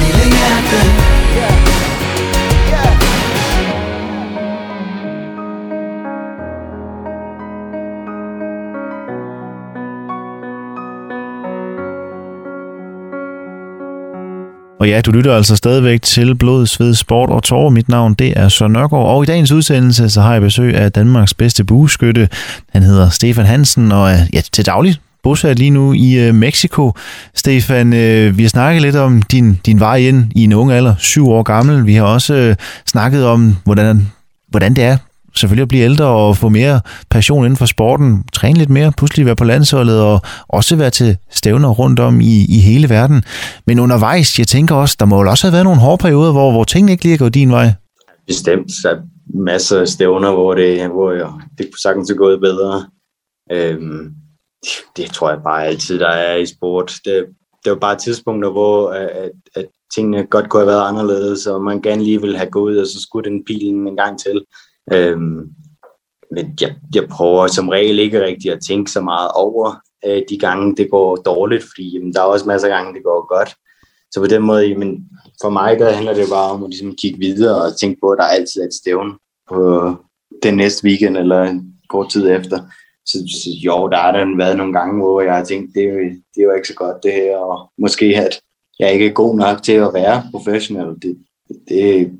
lille hjerte, lille hjerte. Og ja, du lytter altså stadigvæk til Blod, Sved, Sport og Tårer. Mit navn det er Søren Nørgaard, og i dagens udsendelse så har jeg besøg af Danmarks bedste bueskytte. Han hedder Stefan Hansen og er ja, til daglig bosat lige nu i øh, Mexico. Stefan, øh, vi har snakket lidt om din, din vej ind i en ung alder, syv år gammel. Vi har også øh, snakket om, hvordan, hvordan det er selvfølgelig at blive ældre og få mere passion inden for sporten, træne lidt mere, pludselig være på landsholdet og også være til stævner rundt om i, i hele verden. Men undervejs, jeg tænker også, der må jo også have været nogle hårde perioder, hvor, hvor tingene ikke lige er gået din vej. Bestemt. Der er masser af stævner, hvor det, hvor jeg, det kunne sagtens have gået bedre. Øhm, det, tror jeg bare altid, der er i sport. Det, det var bare tidspunkter, hvor at, at tingene godt kunne have været anderledes, og man gerne lige ville have gået, og så skulle den pilen en gang til. Øhm, men jeg, jeg prøver som regel ikke rigtig at tænke så meget over øh, de gange, det går dårligt, fordi jamen, der er også masser af gange, det går godt. Så på den måde, jamen, for mig, der handler det bare om at ligesom, kigge videre og tænke på, at der altid er et stævn på den næste weekend eller en kort tid efter. Så, så jo, der har der været nogle gange, hvor jeg har tænkt, det, det er jo ikke så godt det her, og måske at jeg ikke er god nok til at være professionel. Det, det,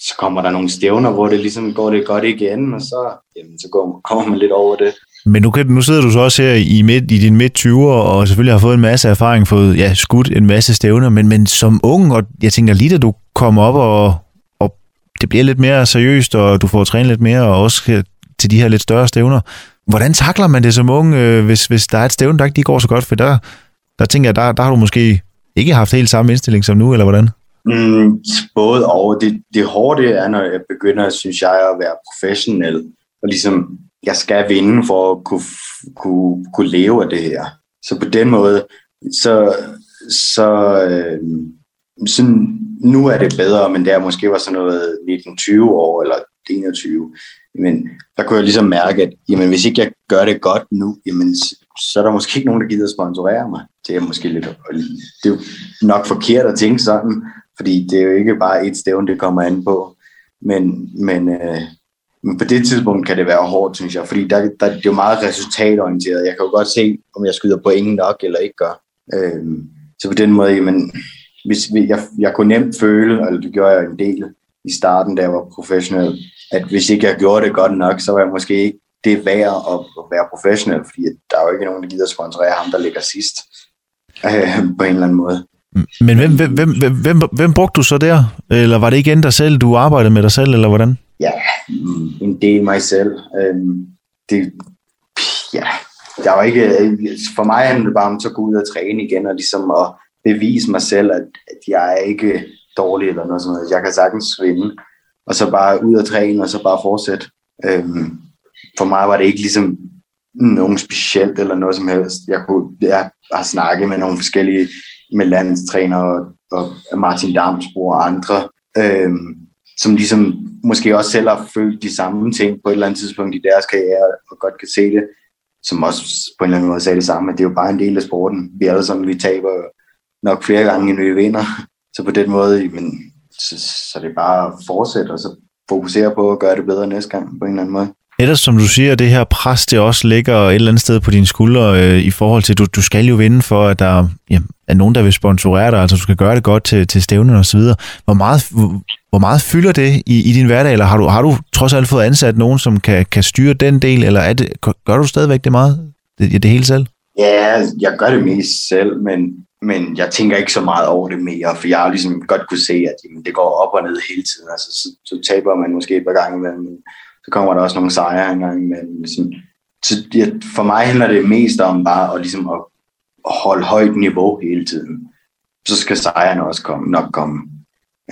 så kommer der nogle stævner, hvor det ligesom går det godt igen, og så, jamen, så går, kommer man lidt over det. Men nu, kan, nu sidder du så også her i, midt, i din midt 20'er, og selvfølgelig har fået en masse erfaring, fået ja, skudt en masse stævner, men, men som ung, og jeg tænker lige da du kommer op, og, og det bliver lidt mere seriøst, og du får trænet lidt mere, og også øh, til de her lidt større stævner. Hvordan takler man det som ung, øh, hvis, hvis der er et stævn, der ikke går så godt? For der, der tænker jeg, der, der har du måske ikke haft helt samme indstilling som nu, eller hvordan? Mm, både og. Det, det hårde er, når jeg begynder, synes jeg, at være professionel. Og ligesom, jeg skal vinde for at kunne, kunne, kunne leve af det her. Så på den måde, så, så, øh, så nu er det bedre, men det er måske var sådan noget 19-20 år eller 21. Men der kunne jeg ligesom mærke, at jamen, hvis ikke jeg gør det godt nu, jamen, så er der måske ikke nogen, der gider at sponsorere mig. Det er måske lidt, det er jo nok forkert at tænke sådan, fordi det er jo ikke bare et stævn, det kommer an på. Men, men, øh, men på det tidspunkt kan det være hårdt, synes jeg, fordi der, der, det er jo meget resultatorienteret. Jeg kan jo godt se, om jeg skyder point nok eller ikke gør. Øh, så på den måde, jamen, hvis jeg, jeg kunne nemt føle, eller det gjorde jeg en del i starten, da jeg var professionel, at hvis ikke jeg gjorde det godt nok, så var jeg måske ikke det værd at være professionel, fordi der er jo ikke nogen, der gider sponsorere ham, der ligger sidst øh, på en eller anden måde. Men hvem, hvem, hvem, hvem, hvem, hvem brugte du så der? Eller var det igen dig selv, du arbejdede med dig selv, eller hvordan? Ja, en del mig selv. Øhm, det, ja, der var ikke, for mig handlede det bare om at gå ud og træne igen, og ligesom at bevise mig selv, at, at jeg er ikke dårlig eller noget sådan noget. Jeg kan sagtens vinde, og så bare ud og træne, og så bare fortsætte. Øhm, for mig var det ikke ligesom nogen specielt eller noget som helst. Jeg, kunne, jeg har snakket med nogle forskellige med landstræner og, og Martin Damsbro og andre, øhm, som ligesom måske også selv har følt de samme ting på et eller andet tidspunkt i deres karriere, og godt kan se det, som også på en eller anden måde sagde det samme, at det er jo bare en del af sporten. Vi er alle sammen, vi taber nok flere gange, end vi vinder. Så på den måde, men, så, så det er bare at fortsætte, og så fokusere på at gøre det bedre næste gang på en eller anden måde. Ellers, som du siger, det her pres, det også ligger et eller andet sted på dine skuldre øh, i forhold til, du, du skal jo vinde for, at der ja, er nogen, der vil sponsorere dig, altså du skal gøre det godt til, til stævnen og så videre. Hvor meget, hvor meget fylder det i, i din hverdag, eller har du, har du trods alt fået ansat nogen, som kan, kan styre den del, eller er det, gør du stadigvæk det meget, det, det hele selv? Ja, jeg gør det mest selv, men, men jeg tænker ikke så meget over det mere, for jeg har ligesom godt kunne se, at jamen, det går op og ned hele tiden. Altså, så, så taber man måske et par gange, men så kommer der også nogle sejre engang. Men sådan, så ja, for mig handler det mest om bare at, ligesom at holde højt niveau hele tiden. Så skal sejrene også komme, nok komme.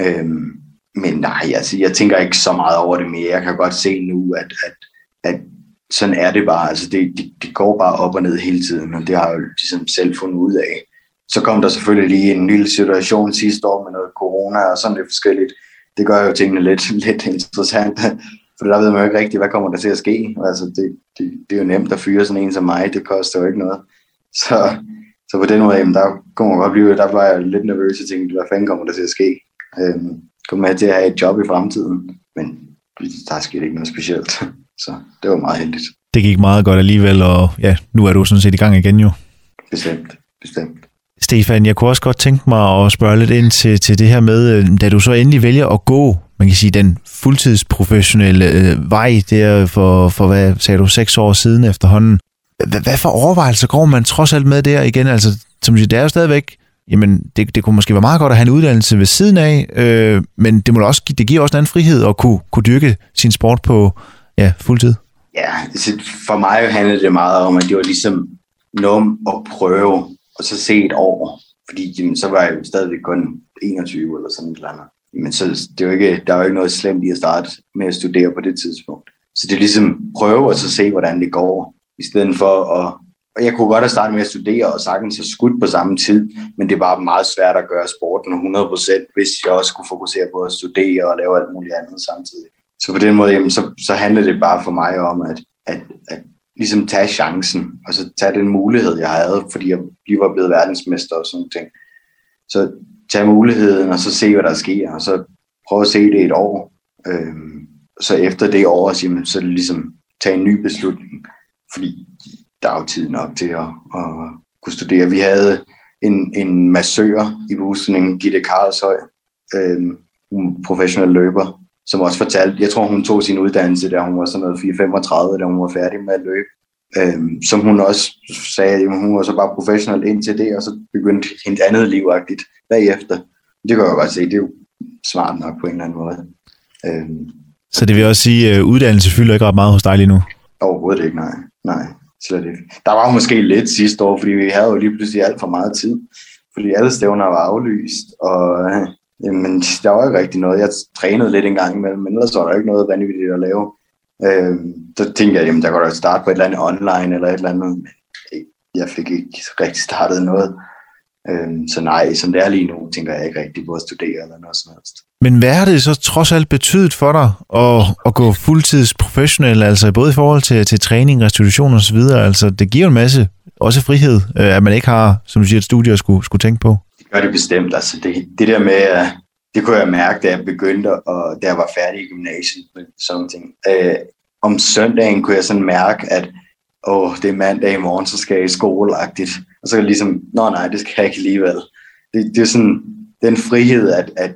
Øhm, men nej, altså, jeg tænker ikke så meget over det mere. Jeg kan godt se nu, at, at, at sådan er det bare. Altså, det, det, det går bare op og ned hele tiden, og det har jeg jo ligesom selv fundet ud af. Så kom der selvfølgelig lige en lille situation sidste år med noget corona og sådan lidt forskelligt det gør jo tingene lidt, lidt interessant. For der ved man jo ikke rigtigt, hvad kommer der til at ske. Altså, det, det, det er jo nemt at fyre sådan en som mig. Det koster jo ikke noget. Så, så på den måde, jamen, der kunne man godt blive, der var jeg lidt nervøs og tænkte, hvad fanden kommer der til at ske? Øhm, kommer jeg til at have et job i fremtiden? Men der skete ikke noget specielt. Så det var meget heldigt. Det gik meget godt alligevel, og ja, nu er du sådan set i gang igen jo. Bestemt, bestemt. Stefan, jeg kunne også godt tænke mig at spørge lidt ind til, til det her med, øh, da du så endelig vælger at gå, man kan sige, den fuldtidsprofessionelle øh, vej der for, for, hvad sagde du, seks år siden efterhånden. Hvad, hvad for overvejelser går man trods alt med der igen? Altså, som du siger, det er jo stadigvæk, jamen, det, det kunne måske være meget godt at have en uddannelse ved siden af, øh, men det, må også, det giver også en anden frihed at kunne, kunne dyrke sin sport på ja, fuldtid. Ja, altså, for mig handlede det meget om, at det var ligesom noget at prøve og så se et år, fordi jamen, så var jeg jo stadigvæk kun 21 eller sådan et eller andet. Men så det er jo ikke, der er jo ikke noget slemt i at starte med at studere på det tidspunkt. Så det er ligesom prøve at så se, hvordan det går, i stedet for at... Og jeg kunne godt have startet med at studere og sagtens have skudt på samme tid, men det var meget svært at gøre sporten 100%, hvis jeg også skulle fokusere på at studere og lave alt muligt andet samtidig. Så på den måde, jamen, så, så handlede det bare for mig om, at, at, at ligesom tage chancen, og så tage den mulighed, jeg havde, fordi jeg lige var blevet verdensmester og sådan ting. Så tage muligheden, og så se, hvad der sker, og så prøve at se det et år. Øhm, så efter det år, så, jamen, så ligesom tage en ny beslutning, fordi der er jo tid nok til at, at kunne studere. Vi havde en, en massør i busningen, Gitte Karlshøj, øhm, professionel løber, som også fortalte, jeg tror hun tog sin uddannelse, da hun var sådan noget 4-35, da hun var færdig med at løbe. Øhm, som hun også sagde, at hun var så bare professionel indtil det, og så begyndte hendes andet livagtigt bagefter. Det kan jeg godt se, det er jo smart nok på en eller anden måde. Øhm, så det vil også sige, at uddannelse fylder ikke ret meget hos dig lige nu? Overhovedet ikke, nej. Nej, slet ikke. Der var måske lidt sidste år, fordi vi havde jo lige pludselig alt for meget tid. Fordi alle stævner var aflyst, og Jamen, der var ikke rigtig noget. Jeg trænede lidt en gang imellem, men ellers var der ikke noget vanvittigt at lave. Øh, så tænkte jeg, jamen, der går da starte på et eller andet online eller et eller andet. Men jeg fik ikke rigtig startet noget. Øh, så nej, som det er lige nu, tænker jeg ikke rigtig på at studere eller noget som helst. Men hvad har det så trods alt betydet for dig at, at gå fuldtids professionel, altså både i forhold til, til træning, restitution og så videre? Altså, det giver en masse, også frihed, øh, at man ikke har, som du siger, et studie at skulle, skulle tænke på gør det bestemt. Altså det, det der med, det kunne jeg mærke, da jeg begyndte, og da jeg var færdig i gymnasiet. Sådan ting. Øh, om søndagen kunne jeg sådan mærke, at åh, det er mandag i morgen, så skal jeg i skoleagtigt. Og så er jeg ligesom, nå nej, det skal jeg ikke alligevel. Det, det er sådan den frihed, at, at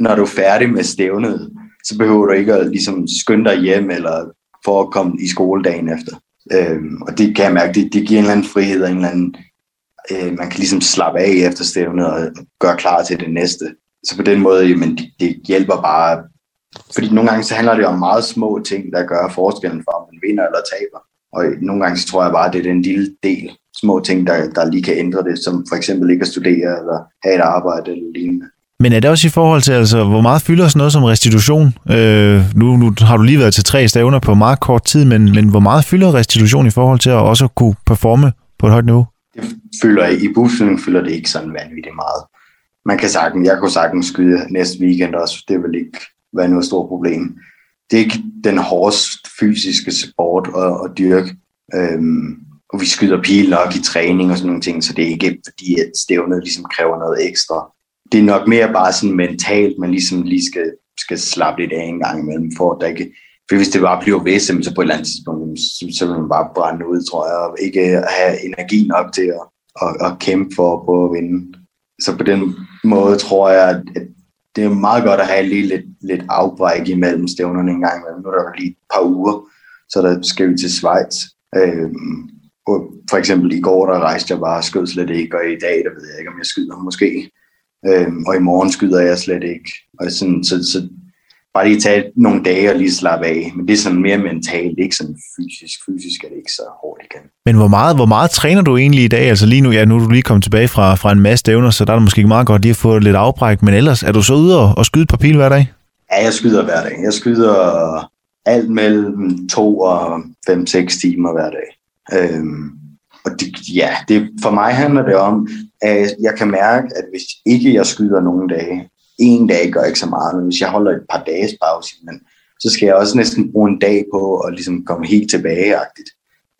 når du er færdig med stævnet, så behøver du ikke at ligesom skynde dig hjem, eller for at komme i skole dagen efter. Øhm, og det kan jeg mærke, det, det giver en eller anden frihed og en eller anden øh, man kan ligesom slappe af efter stævnet og gøre klar til det næste. Så på den måde, jamen, det, det hjælper bare. Fordi nogle gange så handler det om meget små ting, der gør forskellen for, om man vinder eller taber. Og nogle gange så tror jeg bare, at det er den lille del, små ting, der, der lige kan ændre det, som for eksempel ikke at studere eller have et arbejde eller lignende. Men er det også i forhold til, altså, hvor meget fylder sådan noget som restitution? Øh, nu, nu har du lige været til tre stævner på meget kort tid, men, men hvor meget fylder restitution i forhold til at også kunne performe på et højt niveau? Det føler i bussen føler det ikke sådan vanvittigt meget. Man kan sagtens, jeg kunne sagtens skyde næste weekend også, det vil ikke være noget stort problem. Det er ikke den hårdest fysiske sport at, at dyrke. Øhm, og vi skyder pil nok i træning og sådan nogle ting, så det er ikke fordi, at stævnet ligesom kræver noget ekstra. Det er nok mere bare sådan mentalt, man ligesom lige skal, skal slappe lidt af en gang imellem, for at der ikke for hvis det bare bliver ved, så på et eller andet tidspunkt, så, så vil man bare brænde ud, tror jeg, og ikke have energi nok til at, at, at kæmpe for på at vinde. Så på den måde tror jeg, at det er meget godt at have lige lidt, lidt afbræk imellem stævnerne en gang imellem. Nu er der lige et par uger, så der skal vi til Schweiz. Øhm, og for eksempel i går, der rejste jeg bare skød slet ikke, og i dag, der ved jeg ikke, om jeg skyder måske. Øhm, og i morgen skyder jeg slet ikke. Og sådan, så, så bare lige tage nogle dage og lige slappe af. Men det er sådan mere mentalt, ikke sådan fysisk. Fysisk er det ikke så hårdt igen. Men hvor meget, hvor meget træner du egentlig i dag? Altså lige nu, ja, nu er du lige kommet tilbage fra, fra en masse stævner, så der er det måske ikke meget godt lige at få lidt afbræk. Men ellers, er du så ude og, og skyde på pil hver dag? Ja, jeg skyder hver dag. Jeg skyder alt mellem to og fem-seks timer hver dag. Øhm, og det, ja, det, for mig handler det om, at jeg kan mærke, at hvis ikke jeg skyder nogle dage, en dag gør ikke så meget, men hvis jeg holder et par dages pause, men, så skal jeg også næsten bruge en dag på at ligesom komme helt tilbageagtigt.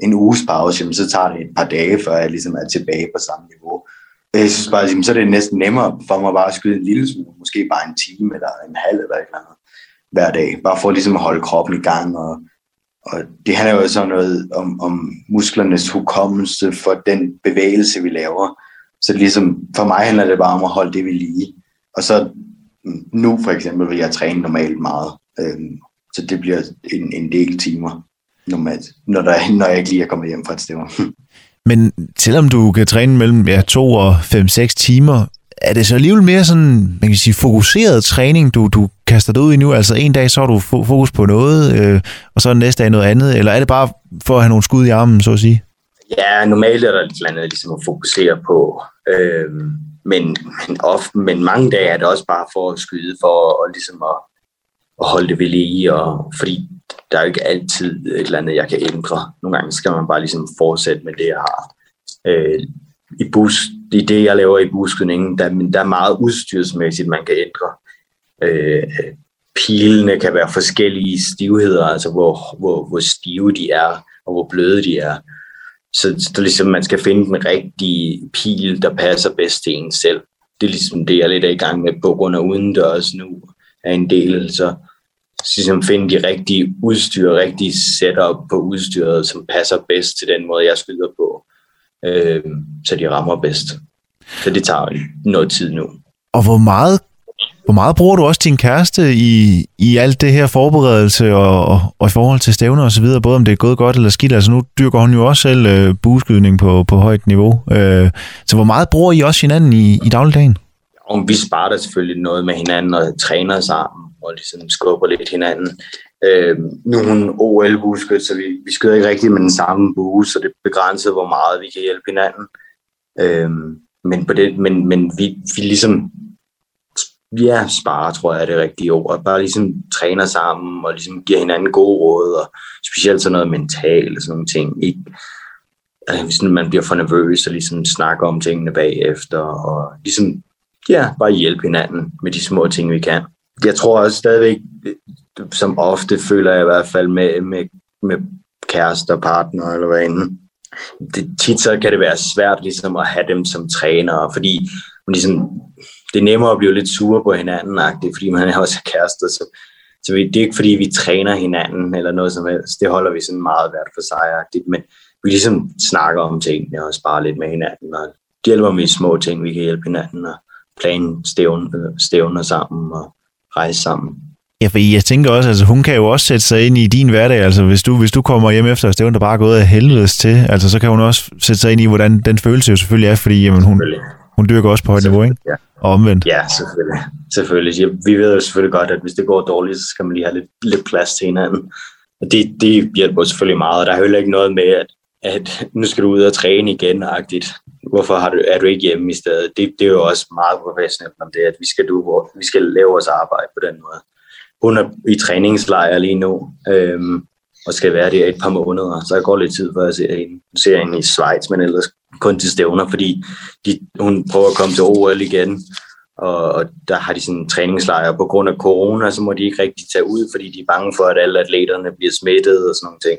En uges pause, jamen, så tager det et par dage, før jeg ligesom er tilbage på samme niveau. Jeg synes bare, jamen, så er det næsten nemmere for mig bare at skyde en lille smule, måske bare en time eller en halv eller et eller andet hver dag, bare for ligesom at holde kroppen i gang. Og, og det handler jo sådan noget om, om musklernes hukommelse for den bevægelse, vi laver. Så ligesom, for mig handler det bare om at holde det ved lige. Og så nu for eksempel vil jeg træne normalt meget. Øhm, så det bliver en, en del timer normalt, når, der, når jeg ikke lige er kommet hjem fra et stævne. Men selvom du kan træne mellem ja, to og 5-6 timer, er det så alligevel mere sådan, man kan sige, fokuseret træning, du, du kaster dig ud i nu? Altså en dag, så har du fokus på noget, øh, og så næste dag noget andet, eller er det bare for at have nogle skud i armen, så at sige? Ja, normalt er der lidt andet ligesom at fokusere på. Øh, men, men, ofte, men mange dage er det også bare for at skyde, for og ligesom at, at holde det ved lige, og, fordi der er jo ikke altid et eller andet, jeg kan ændre. Nogle gange skal man bare ligesom fortsætte med det, jeg har. Øh, I bus, i det, jeg laver i buskydningen, der, der er meget udstyrsmæssigt, man kan ændre. Øh, pilene kan være forskellige stivheder, altså hvor, hvor, hvor stive de er, og hvor bløde de er. Så, så ligesom, man skal finde den rigtige pil, der passer bedst til en selv. Det er ligesom det, jeg lidt er i gang med på grund af udendørs nu er en del. Så, så ligesom finde de rigtige udstyr, rigtige setup på udstyret, som passer bedst til den måde, jeg skyder på. Øh, så de rammer bedst. Så det tager noget tid nu. Og hvor meget hvor meget bruger du også din kæreste i, i alt det her forberedelse og, og, og i forhold til stævner og så videre, både om det er gået godt eller skidt? Altså nu dyrker hun jo også selv øh, bueskydning på, på højt niveau. Øh, så hvor meget bruger I også hinanden i, i dagligdagen? Og vi sparer selvfølgelig noget med hinanden og træner sammen og ligesom skubber lidt hinanden. Øh, nu er hun ol bueskyt så vi, vi skyder ikke rigtig med den samme bue, så det begrænser, hvor meget vi kan hjælpe hinanden. Øh, men, på det, men, men vi, vi ligesom ja, sparer, tror jeg er det rigtige ord. Bare ligesom træner sammen og ligesom giver hinanden gode råd, og specielt sådan noget mentalt og sådan nogle ting. Ikke, altså, hvis man bliver for nervøs og ligesom snakker om tingene bagefter, og ligesom, ja, bare hjælpe hinanden med de små ting, vi kan. Jeg tror også stadigvæk, som ofte føler jeg i hvert fald med, med, med kærester, partner eller hvad end, det, tit så kan det være svært ligesom at have dem som trænere, fordi man ligesom det er nemmere at blive lidt sure på hinanden, fordi man er også kærester, så, så det er ikke fordi, vi træner hinanden eller noget som helst. Det holder vi sådan meget hvert for sig, men vi ligesom snakker om tingene og sparer lidt med hinanden, og det hjælper med små ting, vi kan hjælpe hinanden og plane stævner, stævner sammen og rejse sammen. Ja, for jeg tænker også, altså hun kan jo også sætte sig ind i din hverdag, altså hvis du, hvis du kommer hjem efter stævn, der bare er gået af helvedes til, altså så kan hun også sætte sig ind i, hvordan den følelse jo selvfølgelig er, fordi jamen, hun, hun dyrker også på højt niveau, ikke? Ja. Og omvendt. Ja, selvfølgelig. selvfølgelig. Ja, vi ved jo selvfølgelig godt, at hvis det går dårligt, så skal man lige have lidt, lidt plads til hinanden. Og det, det hjælper selvfølgelig meget, og der er heller ikke noget med, at, at nu skal du ud og træne igen, agtigt. Hvorfor har du, er du ikke hjemme i stedet? Det, det er jo også meget professionelt om det, at vi skal, du, vi skal lave vores arbejde på den måde. Hun er i træningslejr lige nu, øhm, og skal være der et par måneder, så jeg går lidt tid, før jeg ser hende, ser hende i Schweiz, men ellers kun til stævner, fordi de, hun prøver at komme til OL igen, og, og der har de sådan en træningslejr. På grund af corona, så må de ikke rigtig tage ud, fordi de er bange for, at alle atleterne bliver smittet og sådan nogle ting.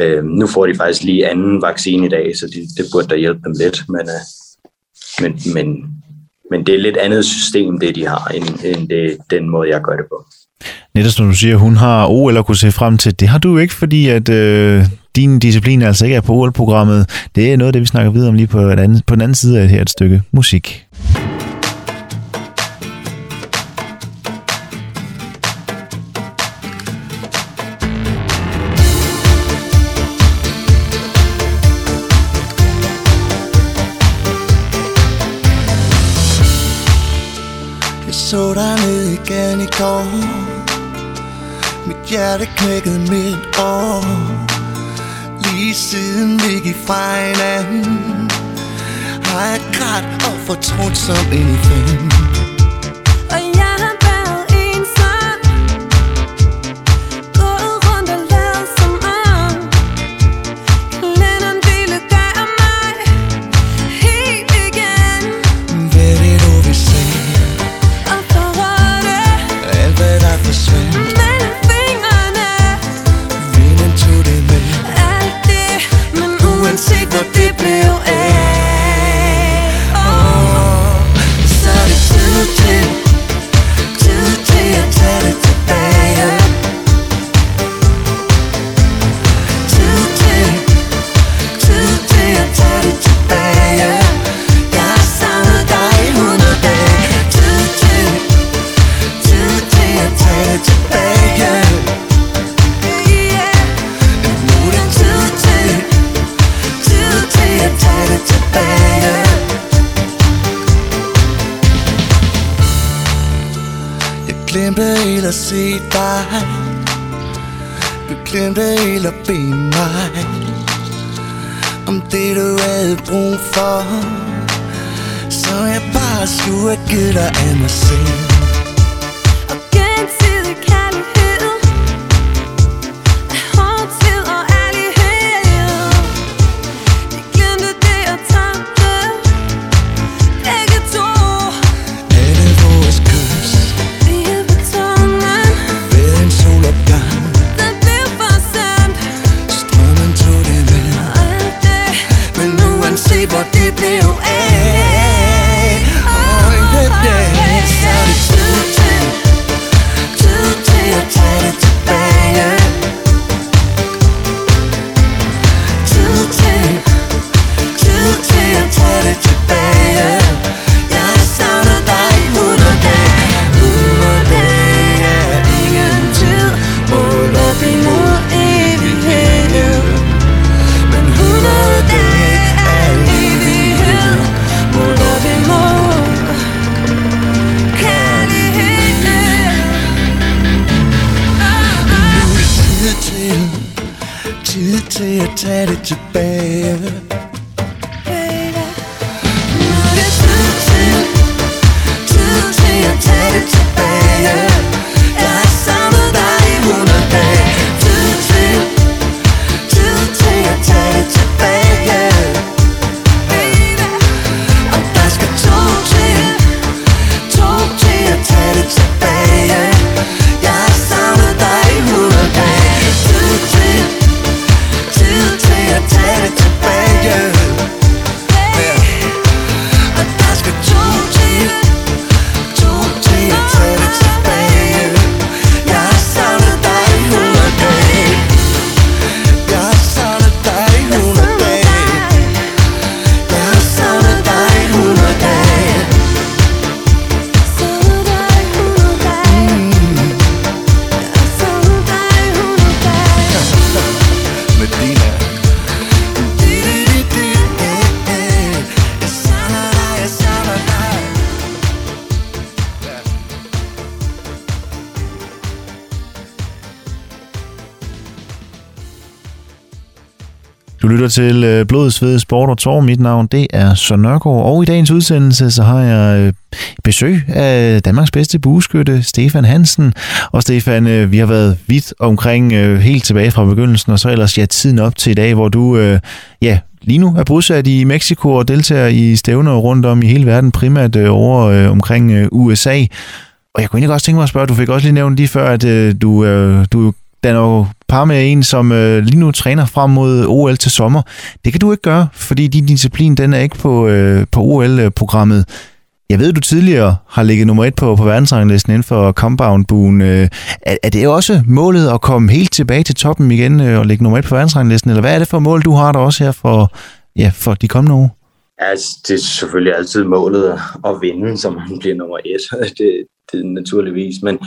Øh, nu får de faktisk lige anden vaccine i dag, så de, det burde da hjælpe dem lidt, men, øh, men, men, men det er et lidt andet system, det de har, end, end det, den måde, jeg gør det på. Netop som du siger, hun har OL at kunne se frem til. Det har du ikke, fordi at øh, din disciplin altså ikke er på OL-programmet. Det er noget af det, vi snakker videre om lige på, den anden, på den anden side af her et stykke musik. Jeg så dig ned igen i går hjerte knækkede mit år Lige siden vi gik fra hinanden. Har jeg grædt og fortrudt som en fan feel it. Til at se dig. Du glemte helt at bede mig. Om det du havde brug for. Så jeg bare skulle have givet dig af mig selv til øh, Blod, Sved, Sport og Tår. Mit navn det er Søren Nørgaard, og i dagens udsendelse så har jeg øh, besøg af Danmarks bedste bueskytte, Stefan Hansen. Og Stefan, øh, vi har været vidt omkring helt tilbage fra begyndelsen, og så ellers ja, tiden op til i dag, hvor du ja, lige nu er bosat i Mexico og deltager i stævner rundt om i hele verden, primært over omkring USA. Og jeg kunne egentlig også tænke mig at spørge, du fik også lige nævnt lige før, at øh, du, øh, du danner jo par med en, som øh, lige nu træner frem mod OL til sommer. Det kan du ikke gøre, fordi din disciplin den er ikke på, øh, på OL-programmet. Jeg ved, du tidligere har ligget nummer et på, på verdensranglisten inden for compound-buen. Øh, er, er det også målet at komme helt tilbage til toppen igen øh, og ligge nummer et på verdensranglisten? Eller hvad er det for mål, du har der også her for, ja, for de kommende år? Altså, det er selvfølgelig altid målet at vinde, så man bliver nummer et. Det, det er naturligvis. Men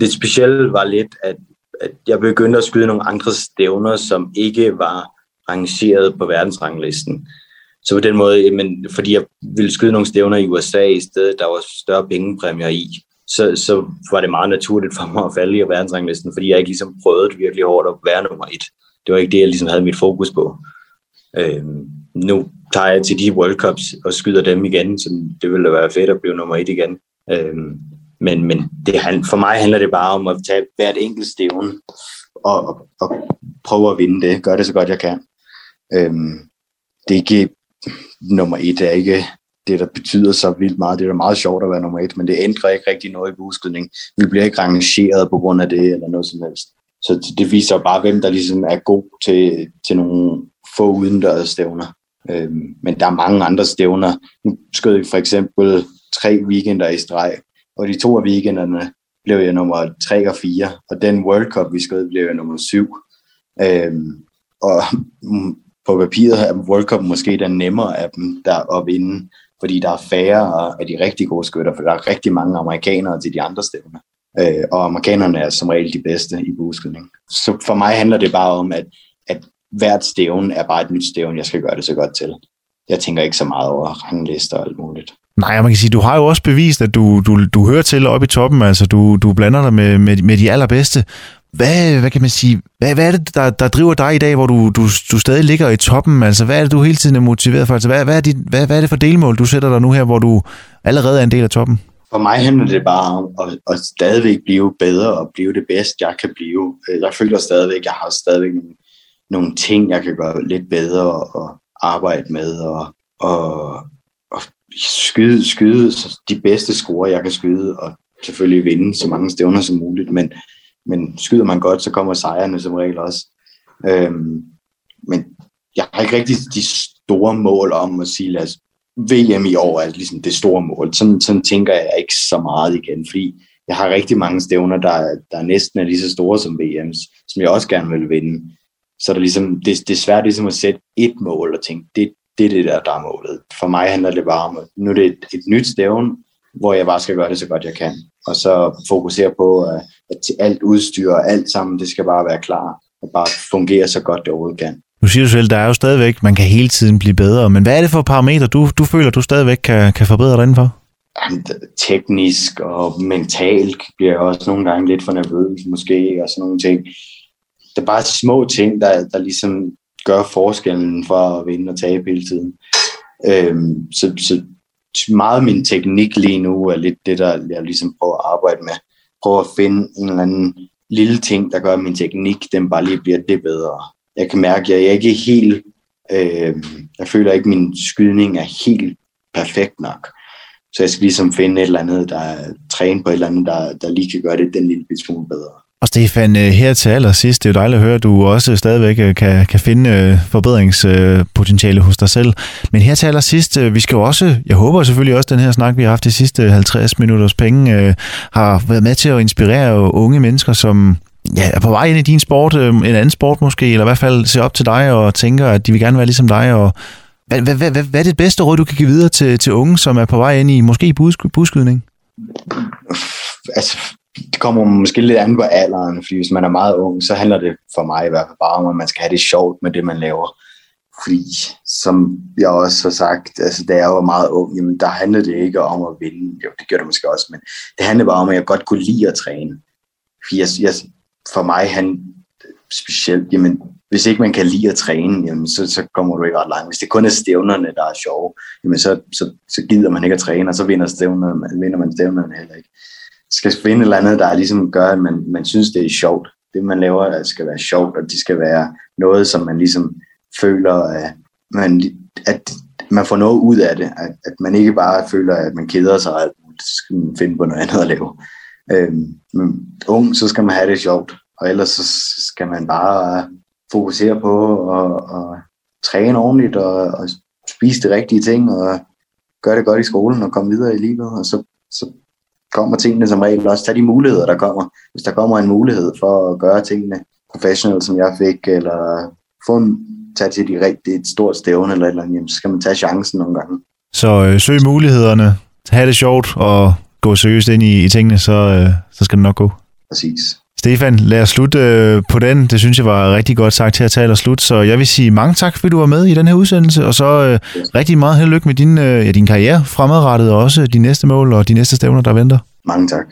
det specielle var lidt, at, at jeg begyndte at skyde nogle andre stævner, som ikke var rangeret på verdensranglisten. Så på den måde, jamen, fordi jeg ville skyde nogle stævner i USA i stedet, der var større pengepræmier i, så, så var det meget naturligt for mig at falde i verdensranglisten, fordi jeg ikke ligesom prøvede virkelig hårdt at være nummer et. Det var ikke det, jeg ligesom havde mit fokus på. Øhm, nu tager jeg til de World Cups og skyder dem igen, så det ville da være fedt at blive nummer et igen. Øhm, men men det, for mig handler det bare om at tage hvert enkelt stævne og, og, og prøve at vinde det. Gør det så godt jeg kan. Øhm, det er ikke nummer et, er ikke det, der betyder så vildt meget. Det er da meget sjovt at være nummer et, men det ændrer ikke rigtig noget i bueskydning. Vi bliver ikke rangeret på grund af det, eller noget som helst. Så det viser bare, hvem der ligesom er god til, til nogle få udendørs stævner. Øhm, men der er mange andre stævner. Nu skød jeg for eksempel tre weekender i streg, og de to af weekenderne blev jeg nummer 3 og 4, og den World Cup, vi skød, blev jeg nummer 7. Øhm, og på papiret er World Cup måske den nemmere af dem, der at vinde, fordi der er færre af de rigtig gode skytter, for der er rigtig mange amerikanere til de andre stævner. Øh, og amerikanerne er som regel de bedste i bueskydning. Så for mig handler det bare om, at, at hvert stævn er bare et nyt stævn, jeg skal gøre det så godt til. Jeg tænker ikke så meget over ranglister og alt muligt. Nej, man kan sige, du har jo også bevist, at du, du, du hører til oppe i toppen, altså du, du blander dig med, med, med de allerbedste. Hvad, hvad kan man sige, hvad, hvad er det, der, der driver dig i dag, hvor du, du, du stadig ligger i toppen? Altså, hvad er det, du hele tiden er motiveret for? Altså, hvad, hvad, er dit, hvad, hvad er det for delmål, du sætter dig nu her, hvor du allerede er en del af toppen? For mig handler det bare om at, at stadigvæk blive bedre og blive det bedste, jeg kan blive. Jeg føler stadigvæk, jeg har stadigvæk nogle, nogle ting, jeg kan gøre lidt bedre og arbejde med og, og skyde, skyde de bedste score, jeg kan skyde og selvfølgelig vinde så mange stævner som muligt. Men, men skyder man godt, så kommer sejrene som regel også. Øhm, men jeg har ikke rigtig de store mål om at sige, lad os VM i år er ligesom det store mål. Sådan, sådan tænker jeg ikke så meget igen, fordi jeg har rigtig mange stævner, der, der næsten er lige så store som VM's, som jeg også gerne vil vinde. Så er det, ligesom, det, det er svært ligesom at sætte et mål og tænke, det, det er det der, der er målet. For mig handler det bare om, at nu er det et, et nyt stævn, hvor jeg bare skal gøre det så godt jeg kan. Og så fokusere på, at, alt udstyr og alt sammen, det skal bare være klar og bare fungere så godt det overhovedet kan. Nu siger du selv, der er jo stadigvæk, man kan hele tiden blive bedre, men hvad er det for parametre, du, du føler, du stadigvæk kan, kan forbedre dig indenfor? Jamen, teknisk og mentalt bliver jeg også nogle gange lidt for nervøs måske, og sådan nogle ting. Det er bare små ting, der, der ligesom gør forskellen for at vinde og tabe hele tiden. Øhm, så, så meget af min teknik lige nu er lidt det, der jeg ligesom prøver at arbejde med. Prøver at finde en eller anden lille ting, der gør, at min teknik den bare lige bliver det bedre. Jeg kan mærke, at jeg er ikke helt... Øh, jeg føler ikke, at min skydning er helt perfekt nok. Så jeg skal ligesom finde et eller andet, der træne på et eller andet, der, der lige kan gøre det den lille smule bedre. Og Stefan, øh, her til allersidst, det er jo dejligt at høre, at du også stadigvæk øh, kan, kan finde øh, forbedringspotentiale hos dig selv. Men her til allersidst, vi skal jo også, jeg håber selvfølgelig også, den her snak, vi har haft de sidste 50 minutters penge, har været med til at inspirere unge mennesker, som ja, er på vej ind i din sport, en anden sport måske, eller i hvert fald ser op til dig og tænker, at de vil gerne være ligesom dig. Og hvad, hvad, hvad, hvad, hvad er det bedste råd, du kan give videre til, til unge, som er på vej ind i måske busk, buskydning? Altså, det kommer måske lidt an på alderen, fordi hvis man er meget ung, så handler det for mig i hvert fald bare om, at man skal have det sjovt med det, man laver. Fordi, som jeg også har sagt, altså da jeg var meget ung, jamen der handlede det ikke om at vinde. Jo, det gjorde det måske også, men det handlede bare om, at jeg godt kunne lide at træne. Fordi jeg, jeg, for mig, han specielt, jamen, hvis ikke man kan lide at træne, jamen, så, så kommer du ikke ret langt. Hvis det kun er stævnerne, der er sjove, jamen, så, så, så gider man ikke at træne, og så vinder, stævnerne, man, vinder man stævnerne heller ikke skal finde et eller andet, der ligesom gør, at man, man synes, det er sjovt. Det, man laver, skal være sjovt, og det skal være noget, som man ligesom føler, at man, at man får noget ud af det. At, at man ikke bare føler, at man keder sig, og alt muligt, så skal man finde på noget andet at lave. Øhm, men ung, så skal man have det sjovt, og ellers så skal man bare fokusere på at, at træne ordentligt og, og spise de rigtige ting og gøre det godt i skolen og komme videre i livet, og så, så kommer tingene som regel også. Tag de muligheder, der kommer. Hvis der kommer en mulighed for at gøre tingene professionelt, som jeg fik, eller få en, tage til de rigtige, et stort stævne eller et eller andet, jamen, så skal man tage chancen nogle gange. Så øh, søg mulighederne, have det sjovt og gå seriøst ind i, i tingene, så, øh, så skal det nok gå. Præcis. Stefan, lad os slutte øh, på den. Det synes jeg var rigtig godt sagt til at tale og slut. Så jeg vil sige mange tak, fordi du var med i den her udsendelse, og så øh, rigtig meget held og lykke med din, øh, ja, din karriere fremadrettet, og også de næste mål og de næste stævner, der venter. Mange tak.